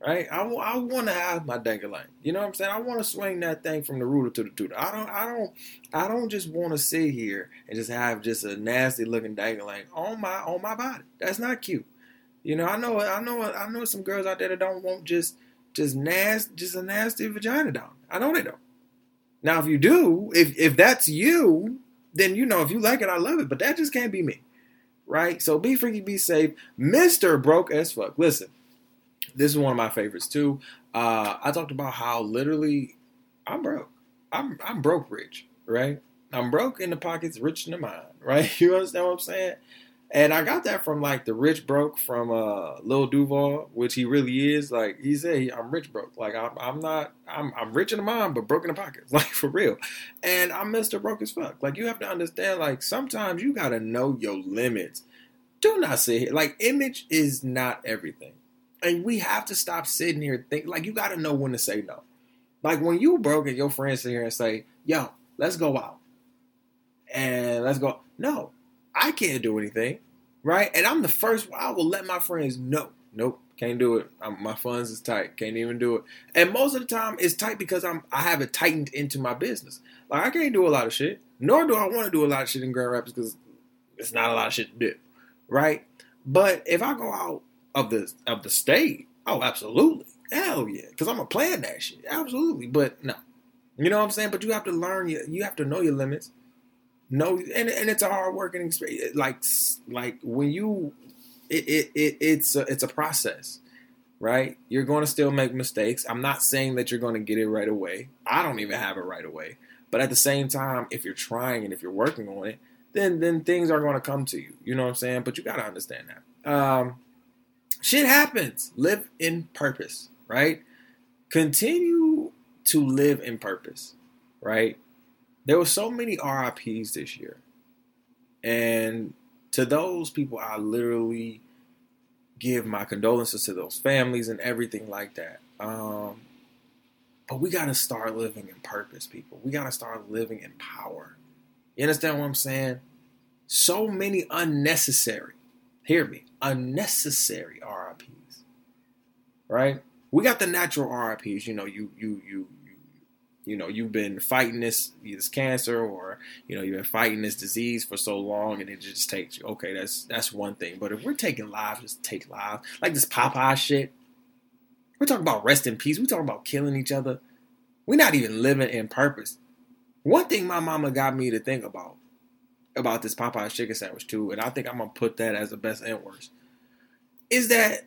Right? I, I want to have my dangling. You know what I'm saying? I want to swing that thing from the rooter to the tutor. I don't, I don't, I don't just want to sit here and just have just a nasty looking dangling on my on my body. That's not cute. You know, I know, I know, I know some girls out there that don't want just just nasty, just a nasty vagina down. I know they don't. Now, if you do, if if that's you, then you know if you like it, I love it. But that just can't be me, right? So be freaky, be safe, Mister Broke as fuck. Listen, this is one of my favorites too. Uh, I talked about how literally I'm broke. I'm I'm broke rich, right? I'm broke in the pockets, rich in the mind, right? You understand what I'm saying? And I got that from like the rich broke from uh Lil Duval, which he really is. Like he said, I'm rich broke. Like I'm, I'm not, I'm, I'm rich in the mind, but broke in the pockets, like for real. And I'm Mr. Broke as fuck. Like you have to understand, like sometimes you gotta know your limits. Do not sit here. Like image is not everything, and we have to stop sitting here think. Like you gotta know when to say no. Like when you broke and your friends sit here and say, "Yo, let's go out," and let's go. No, I can't do anything, right? And I'm the first. I will let my friends know. Nope, can't do it. I'm, my funds is tight. Can't even do it. And most of the time, it's tight because I'm I have it tightened into my business. Like I can't do a lot of shit. Nor do I want to do a lot of shit in Grand Rapids because it's not a lot of shit to do, right? But if I go out of the of the state, oh, absolutely, hell yeah, because I'm gonna plan that shit, absolutely. But no, you know what I'm saying. But you have to learn. You you have to know your limits no, and and it's a hard working experience. Like like when you, it, it, it it's a, it's a process, right? You're going to still make mistakes. I'm not saying that you're going to get it right away. I don't even have it right away. But at the same time, if you're trying and if you're working on it, then then things are going to come to you. You know what I'm saying? But you got to understand that. Um, shit happens. Live in purpose, right? Continue to live in purpose, right? There were so many RIPs this year. And to those people, I literally give my condolences to those families and everything like that. Um, but we got to start living in purpose, people. We got to start living in power. You understand what I'm saying? So many unnecessary, hear me, unnecessary RIPs, right? We got the natural RIPs. You know, you you you you know you've been fighting this this cancer or you know you've been fighting this disease for so long and it just takes you. Okay that's that's one thing. But if we're taking lives just take lives. Like this popeye shit. We're talking about rest in peace. We're talking about killing each other. We're not even living in purpose. One thing my mama got me to think about about this popeye chicken sandwich too and i think i'm gonna put that as the best and worst is that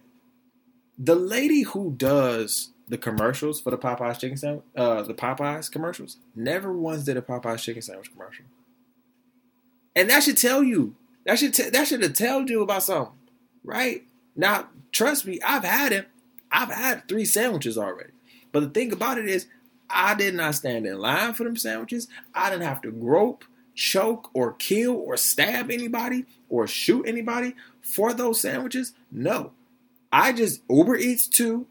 the lady who does the commercials for the Popeyes chicken sandwich, uh, the Popeyes commercials, never once did a Popeyes chicken sandwich commercial. And that should tell you. That should t- that should have told you about something, right? Now, trust me, I've had it. I've had three sandwiches already. But the thing about it is, I did not stand in line for them sandwiches. I didn't have to grope, choke, or kill, or stab anybody, or shoot anybody for those sandwiches. No, I just Uber Eats two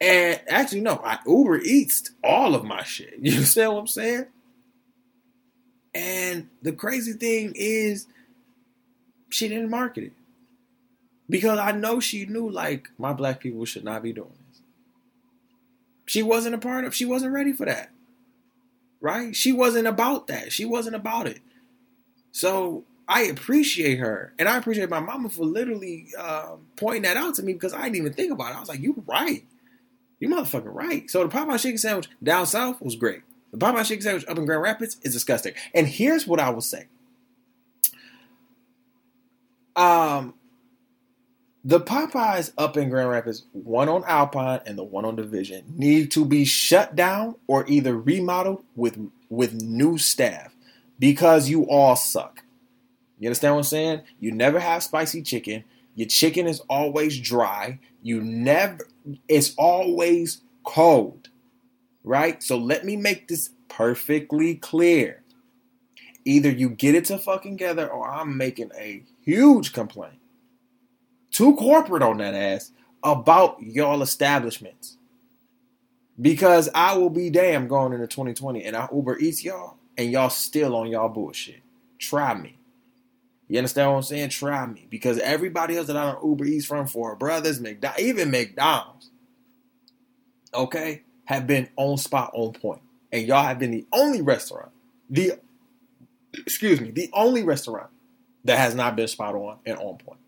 and actually, no, I Uber Eats all of my shit. You understand what I'm saying? And the crazy thing is, she didn't market it. Because I know she knew, like, my black people should not be doing this. She wasn't a part of, she wasn't ready for that. Right? She wasn't about that. She wasn't about it. So I appreciate her. And I appreciate my mama for literally uh, pointing that out to me because I didn't even think about it. I was like, you're right. You motherfucking right. So the Popeye chicken sandwich down south was great. The Popeye chicken sandwich up in Grand Rapids is disgusting. And here's what I will say. Um, the Popeyes up in Grand Rapids, one on Alpine and the one on Division, need to be shut down or either remodeled with with new staff because you all suck. You understand what I'm saying? You never have spicy chicken. Your chicken is always dry. You never, it's always cold, right? So let me make this perfectly clear. Either you get it to fucking together or I'm making a huge complaint to corporate on that ass about y'all establishments. Because I will be damn going into 2020 and I Uber Eats y'all and y'all still on y'all bullshit. Try me. You understand what I'm saying? Try me. Because everybody else that I don't Uber Eats from for brothers, McDonald's, even McDonald's, okay, have been on spot, on point. And y'all have been the only restaurant, the excuse me, the only restaurant that has not been spot on and on point.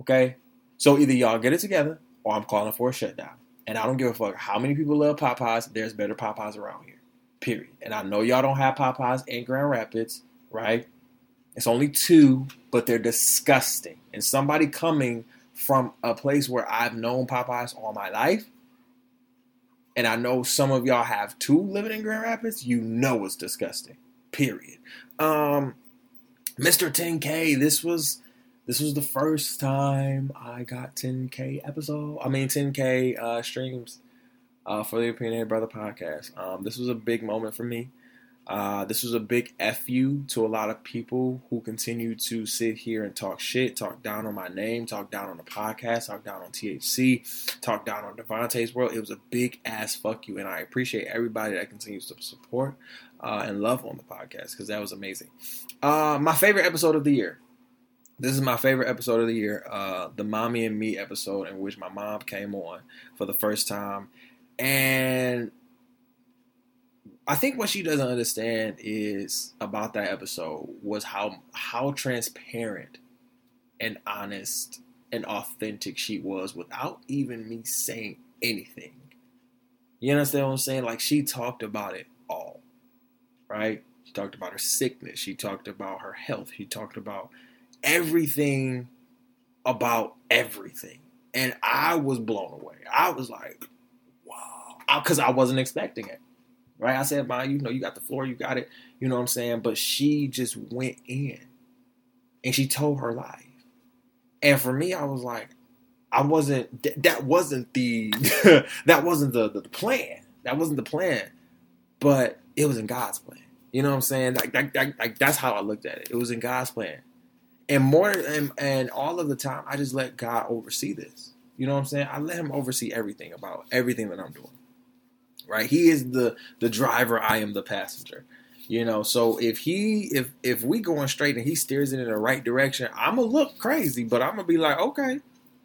Okay? So either y'all get it together or I'm calling for a shutdown. And I don't give a fuck how many people love Popeyes. There's better Popeyes around here. Period. And I know y'all don't have Popeyes in Grand Rapids, right? It's only two, but they're disgusting. And somebody coming from a place where I've known Popeyes all my life, and I know some of y'all have two living in Grand Rapids, you know it's disgusting. Period. Um, Mr. 10K, this was this was the first time I got 10K episode. I mean 10K uh, streams uh, for the Opinionated Bruhtha podcast. Um, this was a big moment for me. Uh, this was a big fu to a lot of people who continue to sit here and talk shit, talk down on my name, talk down on the podcast, talk down on THC, talk down on DeVonta's world. It was a big ass fuck you, and I appreciate everybody that continues to support uh, and love on the podcast because that was amazing. Uh, my favorite episode of the year. This is my favorite episode of the year, uh, the Mommy and Me episode, in which my mom came on for the first time. And I think what she doesn't understand is about that episode was how how transparent and honest and authentic she was without even me saying anything. You understand what I'm saying? Like she talked about it all. Right? She talked about her sickness, she talked about her health, she talked about everything about everything. And I was blown away. I was like, wow. Because I wasn't expecting it right? I said, "Ma, you know, you got the floor, you got it." You know what I'm saying? But she just went in, and she told her life. And for me, I was like, I wasn't. that wasn't the. that wasn't the, the the plan. That wasn't the plan. But it was in God's plan. You know what I'm saying? Like, like, like, like that's how I looked at it. It was in God's plan. And more and, and all of the time I just let God oversee this. You know what I'm saying? I let him oversee everything about everything that I'm doing. Right? He is the the driver, I am the passenger. You know, so if he if if we going straight and he steers it in the right direction, I'm gonna look crazy, but I'm gonna be like, okay,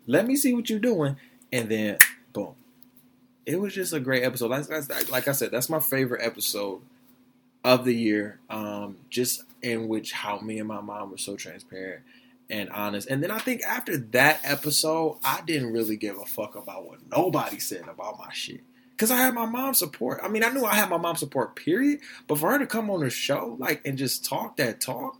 let me see what you're doing, and then boom. It was just a great episode. Like, like I said, that's my favorite episode of the year. Um, just in which how me and my mom were so transparent and honest. And then I think after that episode, I didn't really give a fuck about what nobody said about my shit. Cause I had my mom's support. I mean, I knew I had my mom's support, period. But for her to come on the show, like, and just talk that talk,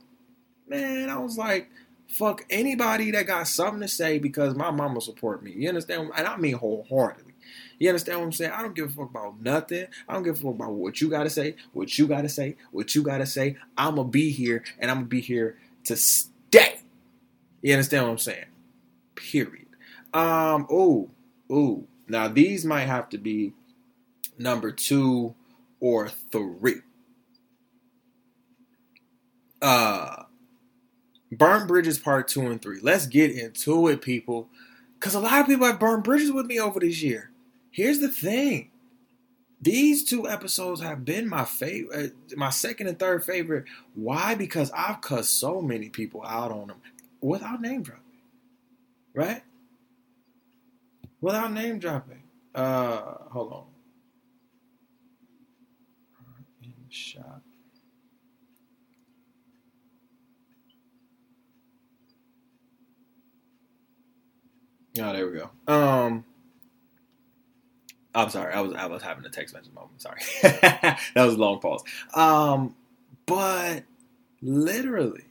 man, I was like, fuck anybody that got something to say because my mama support me. You understand? And I mean wholeheartedly. You understand what I'm saying? I don't give a fuck about nothing. I don't give a fuck about what you gotta say, what you gotta say, what you gotta say. I'ma be here and I'm gonna be here to stay. You understand what I'm saying? Period. Um, ooh, ooh. Now these might have to be number two or three. Uh Burn Bridges Part 2 and 3. Let's get into it, people. Because a lot of people have burned bridges with me over this year. Here's the thing. These two episodes have been my favorite, uh, my second and third favorite. Why? Because I've cussed so many people out on them without name dropping, right? Without name dropping. Uh, hold on. In shot. Oh, there we go. Um, I'm sorry. I was I was having a text message moment. Sorry, that was a long pause. Um, but literally,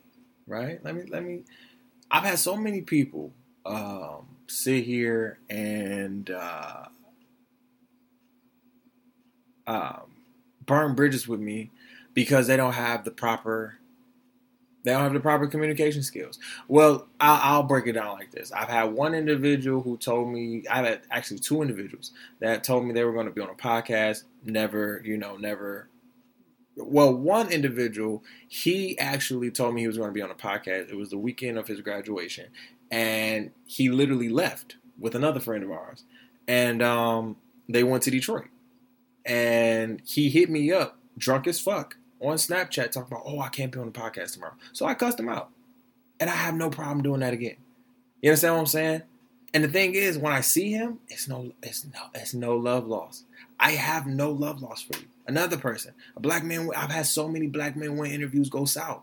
right? Let me let me. I've had so many people um, sit here and uh, um, burn bridges with me because they don't have the proper they don't have the proper communication skills. Well, I'll, I'll, break it down like this. I've had one individual who told me, I've had actually two individuals that told me they were going to be on a podcast. Never, you know, never. Well, one individual, he actually told me he was going to be on a podcast. It was the weekend of his graduation. And he literally left with another friend of ours. And um, they went to Detroit. And he hit me up, drunk as fuck on Snapchat talking about, oh, I can't be on the podcast tomorrow. So I cussed him out. And I have no problem doing that again. You understand what I'm saying? And the thing is, when I see him, it's no, it's no, it's no love loss. I have no love loss for you. Another person, a black man. I've had so many black men when interviews go south,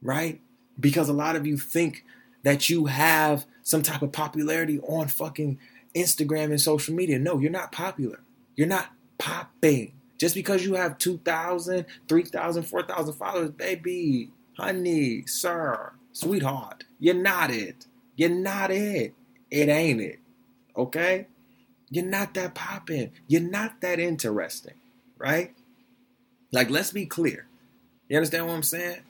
right? Because a lot of you think that you have some type of popularity on fucking Instagram and social media. No, you're not popular. You're not popping. Just because you have 2,000, 3,000, 4,000 followers, baby, honey, sir, sweetheart, you're not it. You're not it. It ain't it. Okay? You're not that popping. You're not that interesting, right? Like, let's be clear. You understand what I'm saying?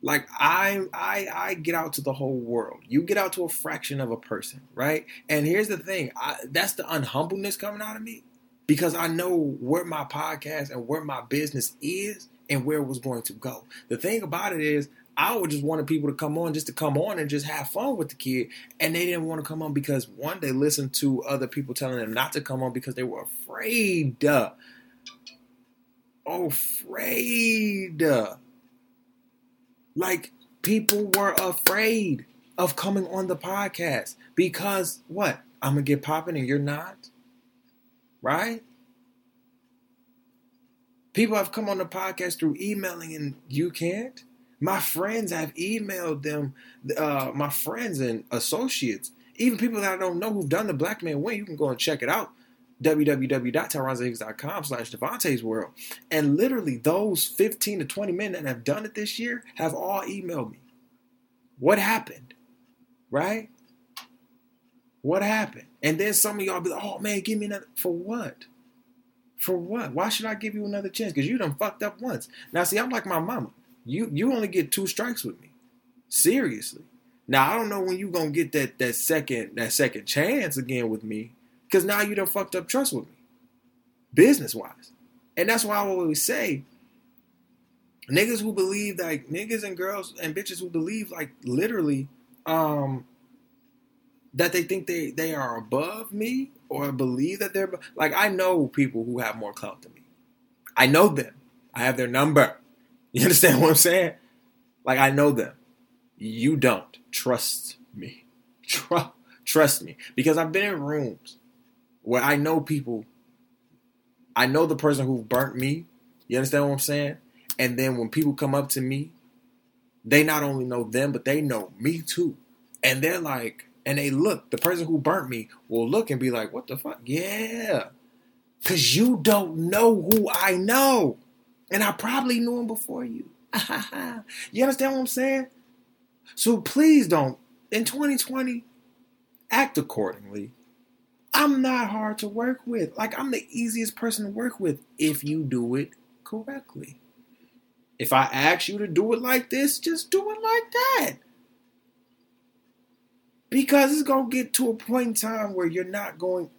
Like I I I get out to the whole world. You get out to a fraction of a person, right? And here's the thing, I, that's the unhumbleness coming out of me because I know where my podcast and where my business is and where it was going to go. The thing about it is, I would just wanted people to come on just to come on and just have fun with the kid. And they didn't want to come on because one, they listened to other people telling them not to come on because they were afraid. Afraid. Like people were afraid of coming on the podcast because what? I'm gonna get popping and you're not right? People have come on the podcast through emailing and you can't. My friends have emailed them, uh, my friends and associates, even people that I don't know who've done the Black Man Win. You can go and check it out www.tyronzahicks.com slash DeVonta's World. And literally those 15 to 20 men that have done it this year have all emailed me. What happened? Right? What happened? And then some of y'all be like, oh man, give me another. For what? For what? Why should I give you another chance? Because you done fucked up once. Now, see, I'm like my mama. You you only get two strikes with me. Seriously. Now I don't know when you gonna get that that second that second chance again with me, because now you done fucked up trust with me, business wise, and that's why I always say, niggas who believe like niggas and girls and bitches who believe like literally um that they think they they are above me or believe that they're like I know people who have more clout than me. I know them. I have their number. You understand what I'm saying? Like I know them. You don't trust me. Trust trust me because I've been in rooms where I know people I know the person who burnt me. You understand what I'm saying? And then when people come up to me, they not only know them, but they know me too. And they're like, and they look, the person who burnt me will look and be like, what the fuck? Yeah. Cause you don't know who I know. And I probably knew him before you. you understand what I'm saying? So please don't, in 2020, act accordingly. I'm not hard to work with. Like, I'm the easiest person to work with if you do it correctly. If I ask you to do it like this, just do it like that. Because it's to get to a point in time where you're not going,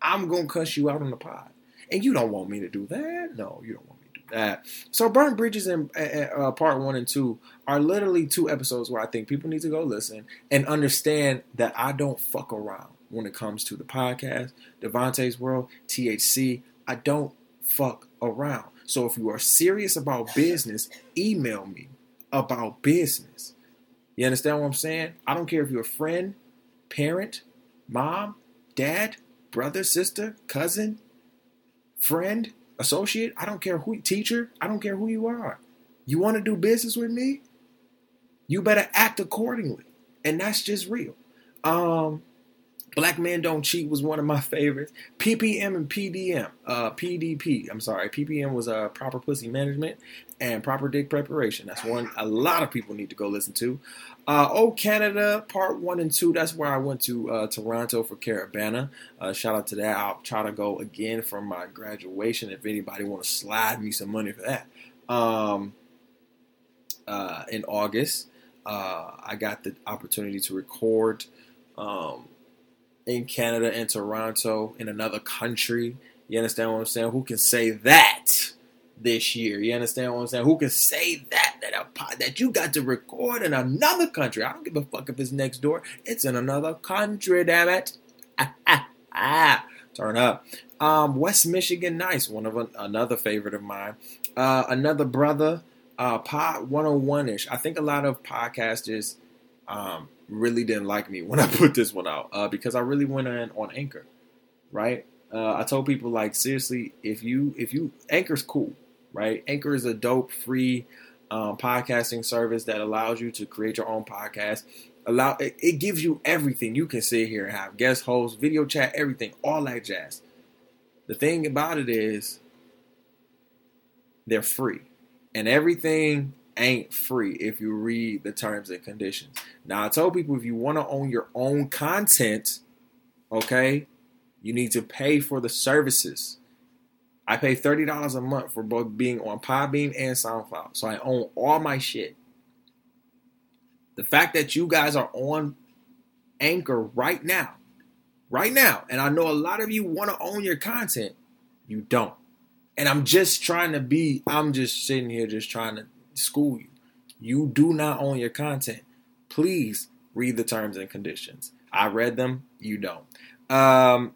I'm to cuss you out on the pod. And you don't want me to do that. No, you don't want me to do that. So, Burnt Bridges in uh, part one and two are literally two episodes where I think people need to go listen and understand that I don't fuck around when it comes to the podcast, DeVonta's World, THC. I don't fuck around. So, if you are serious about business, email me about business. You understand what I'm saying? I don't care if you're a friend, parent, mom, dad, brother, sister, cousin, friend, associate. I don't care who, teacher. I don't care who you are. You want to do business with me? You better act accordingly. And that's just real. Um, Black Men Don't Cheat was one of my favorites. PPM and PDM, uh, PDP. I'm sorry, PPM was uh, proper pussy management and proper dick preparation. That's one a lot of people need to go listen to. Uh, oh Canada, part one and two. That's where I went to uh, Toronto for Caribana. Uh, shout out to that. I'll try to go again for my graduation. If anybody want to slide me some money for that. Um, uh, in August, uh, I got the opportunity to record. Um, in Canada and Toronto in another country. You understand what I'm saying? Who can say that this year? You understand what I'm saying? Who can say that that a, that you got to record in another country? I don't give a fuck if it's next door. It's in another country. Damn it! Turn up. Um, West Michigan, nice. One of a, another favorite of mine. Uh, another brother. Uh, Pod 101 ish. I think a lot of podcasters um, really didn't like me when I put this one out uh, because I really went in on Anchor, right? Uh, I told people like seriously, if you if you Anchor's cool, right? Anchor is a dope free um, podcasting service that allows you to create your own podcast. Allow it, it gives you everything you can sit here and have guest hosts, video chat, everything, all that jazz. The thing about it is they're free, and everything ain't free if you read the terms and conditions. Now, I told people if you want to own your own content, okay, you need to pay for the services. I pay $30 a month for both being on Podbean and SoundCloud. So I own all my shit. The fact that you guys are on Anchor right now, right now, and I know a lot of you want to own your content, you don't. And I'm just trying to be, I'm just sitting here just trying to school you. You do not own your content. Please read the terms and conditions. I read them. You don't. Um,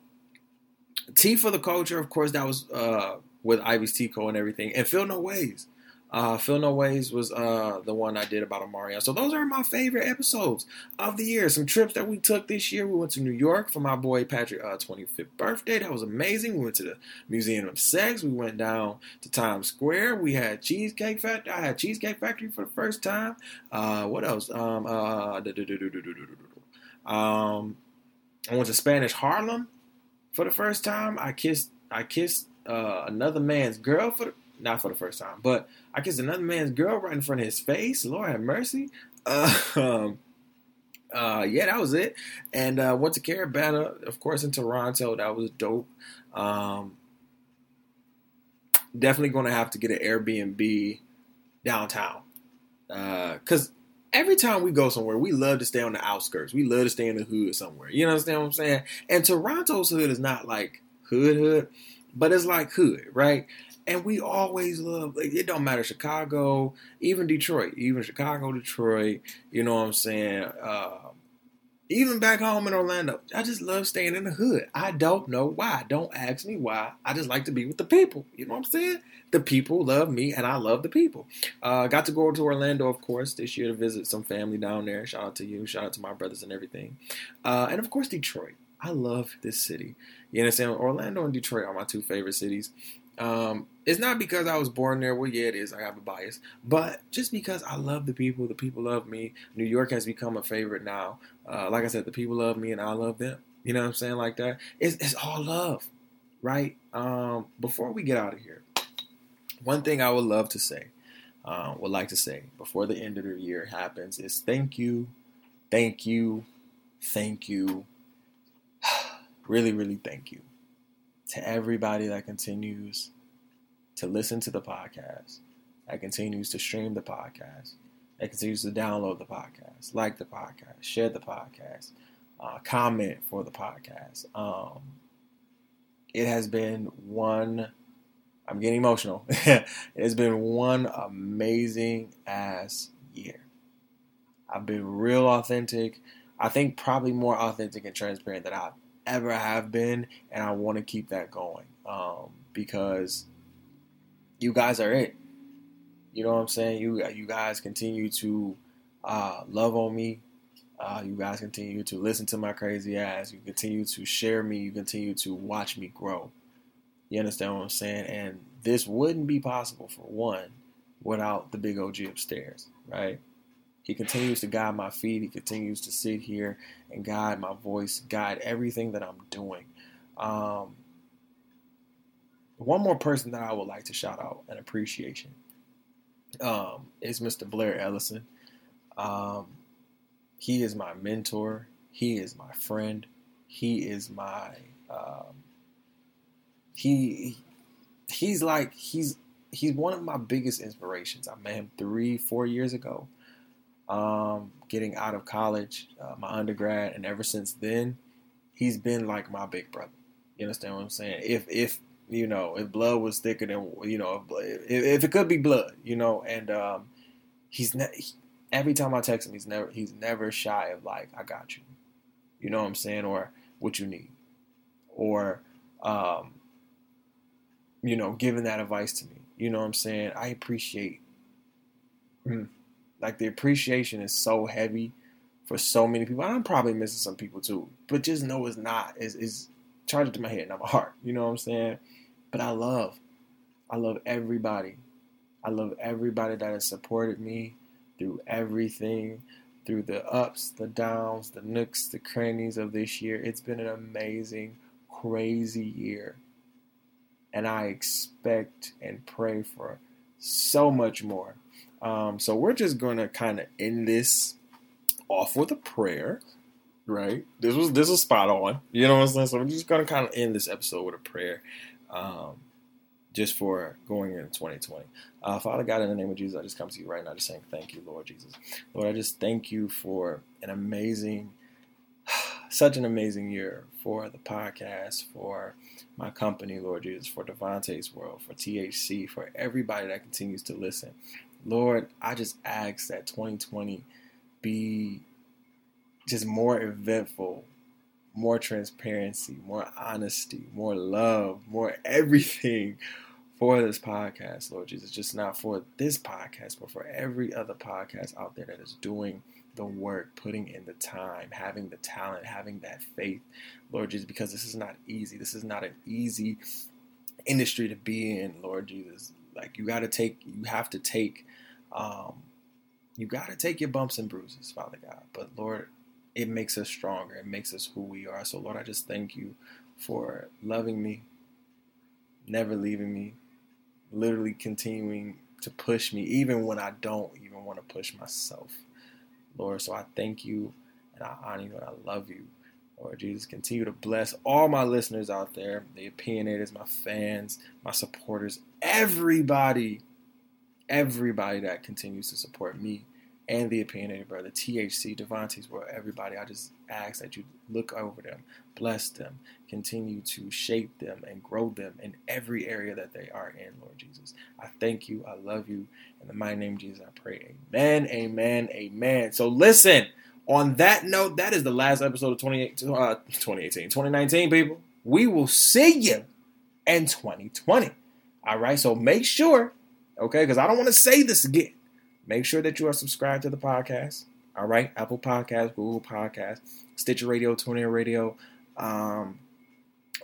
T for the culture, of course, that was uh, with Ivy's Tea Co and everything, and Feel No Ways. Uh, Feel No Ways was uh, the one I did about Omarion. So those are my favorite episodes of the year. Some trips that we took this year. We went to New York for my boy Patrick' uh, 25th birthday. That was amazing. We went to the Museum of Sex. We went down to Times Square. We had Cheesecake Factory. I had Cheesecake Factory for the first time. Uh, what else? Um, uh, um, I went to Spanish Harlem for the first time. I kissed I kissed uh, another man's girl for the not for the first time, but I kissed another man's girl right in front of his face. Lord have mercy. Uh, um, uh, yeah, that was it. And uh, went to Caribana, of course, in Toronto. That was dope. Um, definitely going to have to get an Airbnb downtown. Because uh, every time we go somewhere, we love to stay on the outskirts. We love to stay in the hood somewhere. You understand what I'm saying? And Toronto's hood is not like hood hood, but it's like hood, right? And we always love, like, it don't matter, Chicago, even Detroit, even Chicago, Detroit, you know what I'm saying? Uh, even back home in Orlando, I just love staying in the hood. I don't know why. Don't ask me why. I just like to be with the people. You know what I'm saying? The people love me, and I love the people. Uh, got to go to Orlando, of course, this year to visit some family down there. Shout out to you. Shout out to my brothers and everything. Uh, and of course, Detroit. I love this city. You understand? Orlando and Detroit are my two favorite cities. Um, it's not because I was born there. Well, yeah, it is. I have a bias, but just because I love the people, the people love me. New York has become a favorite now. Uh, like I said, the people love me and I love them. You know what I'm saying? Like that. It's, it's all love, right? Um, before we get out of here, one thing I would love to say, uh, would like to say before the end of the year happens is thank you, thank you, thank you, really, really thank you to everybody that continues to listen to the podcast, that continues to stream the podcast, that continues to download the podcast, like the podcast, share the podcast, uh, comment for the podcast. Um, it has been one, I'm getting emotional. it has been one amazing ass year. I've been real authentic. I think probably more authentic and transparent than I've ever have been, and I want to keep that going um, because you guys are it. You know what I'm saying? You you guys continue to uh, love on me. Uh, you guys continue to listen to my crazy ass. You continue to share me. You continue to watch me grow. You understand what I'm saying? And this wouldn't be possible for one without the big OG upstairs, right? He continues to guide my feet. He continues to sit here and guide my voice, guide everything that I'm doing. Um, one more person that I would like to shout out and appreciation um, is Mr. Blair Ellison. Um, he is my mentor. He is my friend. He is my um, he he's like he's he's one of my biggest inspirations. I met him three four years ago um, getting out of college, uh, my undergrad, and ever since then, he's been like my big brother. You understand what I'm saying? If if you know if blood was thicker than you know if, if it could be blood, you know, and um, he's ne- he, every time I text him, he's never he's never shy of like I got you, you know what I'm saying, or what you need, or um, you know, giving that advice to me. You know what I'm saying? I appreciate. Mm, like the appreciation is so heavy for so many people. I'm probably missing some people too, but just know it's not. It's, it's charged to my head, not my heart. You know what I'm saying? But I love, I love everybody. I love everybody that has supported me through everything, through the ups, the downs, the nooks, the crannies of this year. It's been an amazing, crazy year. And I expect and pray for so much more. Um, so we're just going to kind of end this off with a prayer, right? This was this was spot on. You know what I'm saying? So we're just going to kind of end this episode with a prayer, um, just for going into 2020. Uh, Father God, in the name of Jesus, I just come to you right now, just saying thank you, Lord Jesus. Lord, I just thank you for an amazing, such an amazing year for the podcast, for my company, Lord Jesus, for DeVonta's World, for THC, for everybody that continues to listen. Lord, I just ask that 2020 be just more eventful, more transparency, more honesty, more love, more everything for this podcast, Lord Jesus. Just not for this podcast, but for every other podcast out there that is doing the work, putting in the time, having the talent, having that faith, Lord Jesus, because this is not easy. This is not an easy industry to be in, Lord Jesus. Like you got to take, you have to take um, you got to take your bumps and bruises, Father God. But Lord, it makes us stronger. It makes us who we are. So, Lord, I just thank you for loving me, never leaving me, literally continuing to push me, even when I don't even want to push myself. Lord, so I thank you and I honor you and I love you. Lord Jesus, continue to bless all my listeners out there, the opinionators, my fans, my supporters, everybody everybody that continues to support me and the opinionated Bruhtha THC DeVonta's World. Everybody, I just ask that you look over them, bless them, continue to shape them and grow them in every area that they are in, Lord Jesus. I thank you. I love you. In the mighty name of Jesus, I pray. Amen. Amen. Amen. So listen. On that note, that is the last episode of 28, uh, 2018, 2019, people. We will see you in 2020. All right. So make sure, okay, because I don't want to say this again. Make sure that you are subscribed to the podcast. All right, Apple Podcast, Google Podcast, Stitcher Radio, TuneIn Radio, um,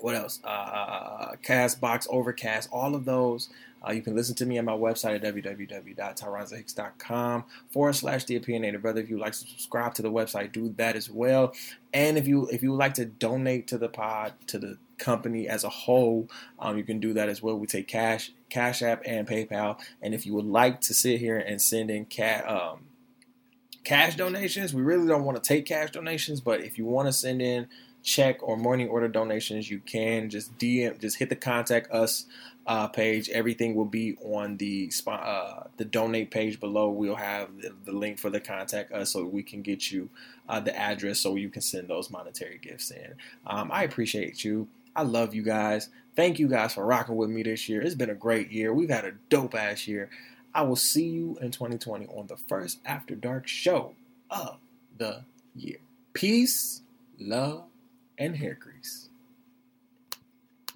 what else? Uh, Castbox, Overcast, all of those. Uh, you can listen to me on my website at www.tyronzahicks.com forward slash the opinionated Bruhtha. If you like to subscribe to the website, do that as well. And if you if you would like to donate to the pod to the company as a whole, um, you can do that as well. We take cash, Cash App, and PayPal. And if you would like to sit here and send in cat um, cash donations, we really don't want to take cash donations, but if you want to send in check or morning order donations, you can just DM, just hit the contact us uh, page. Everything will be on the uh, the donate page below. We'll have the, the, link for the contact us so we can get you uh, the address so you can send those monetary gifts in. Um, I appreciate you. I love you guys. Thank you guys for rocking with me this year. It's been a great year. We've had a dope ass year. I will see you in 2020 on the first After Dark show of the year. Peace, love, and hair grease.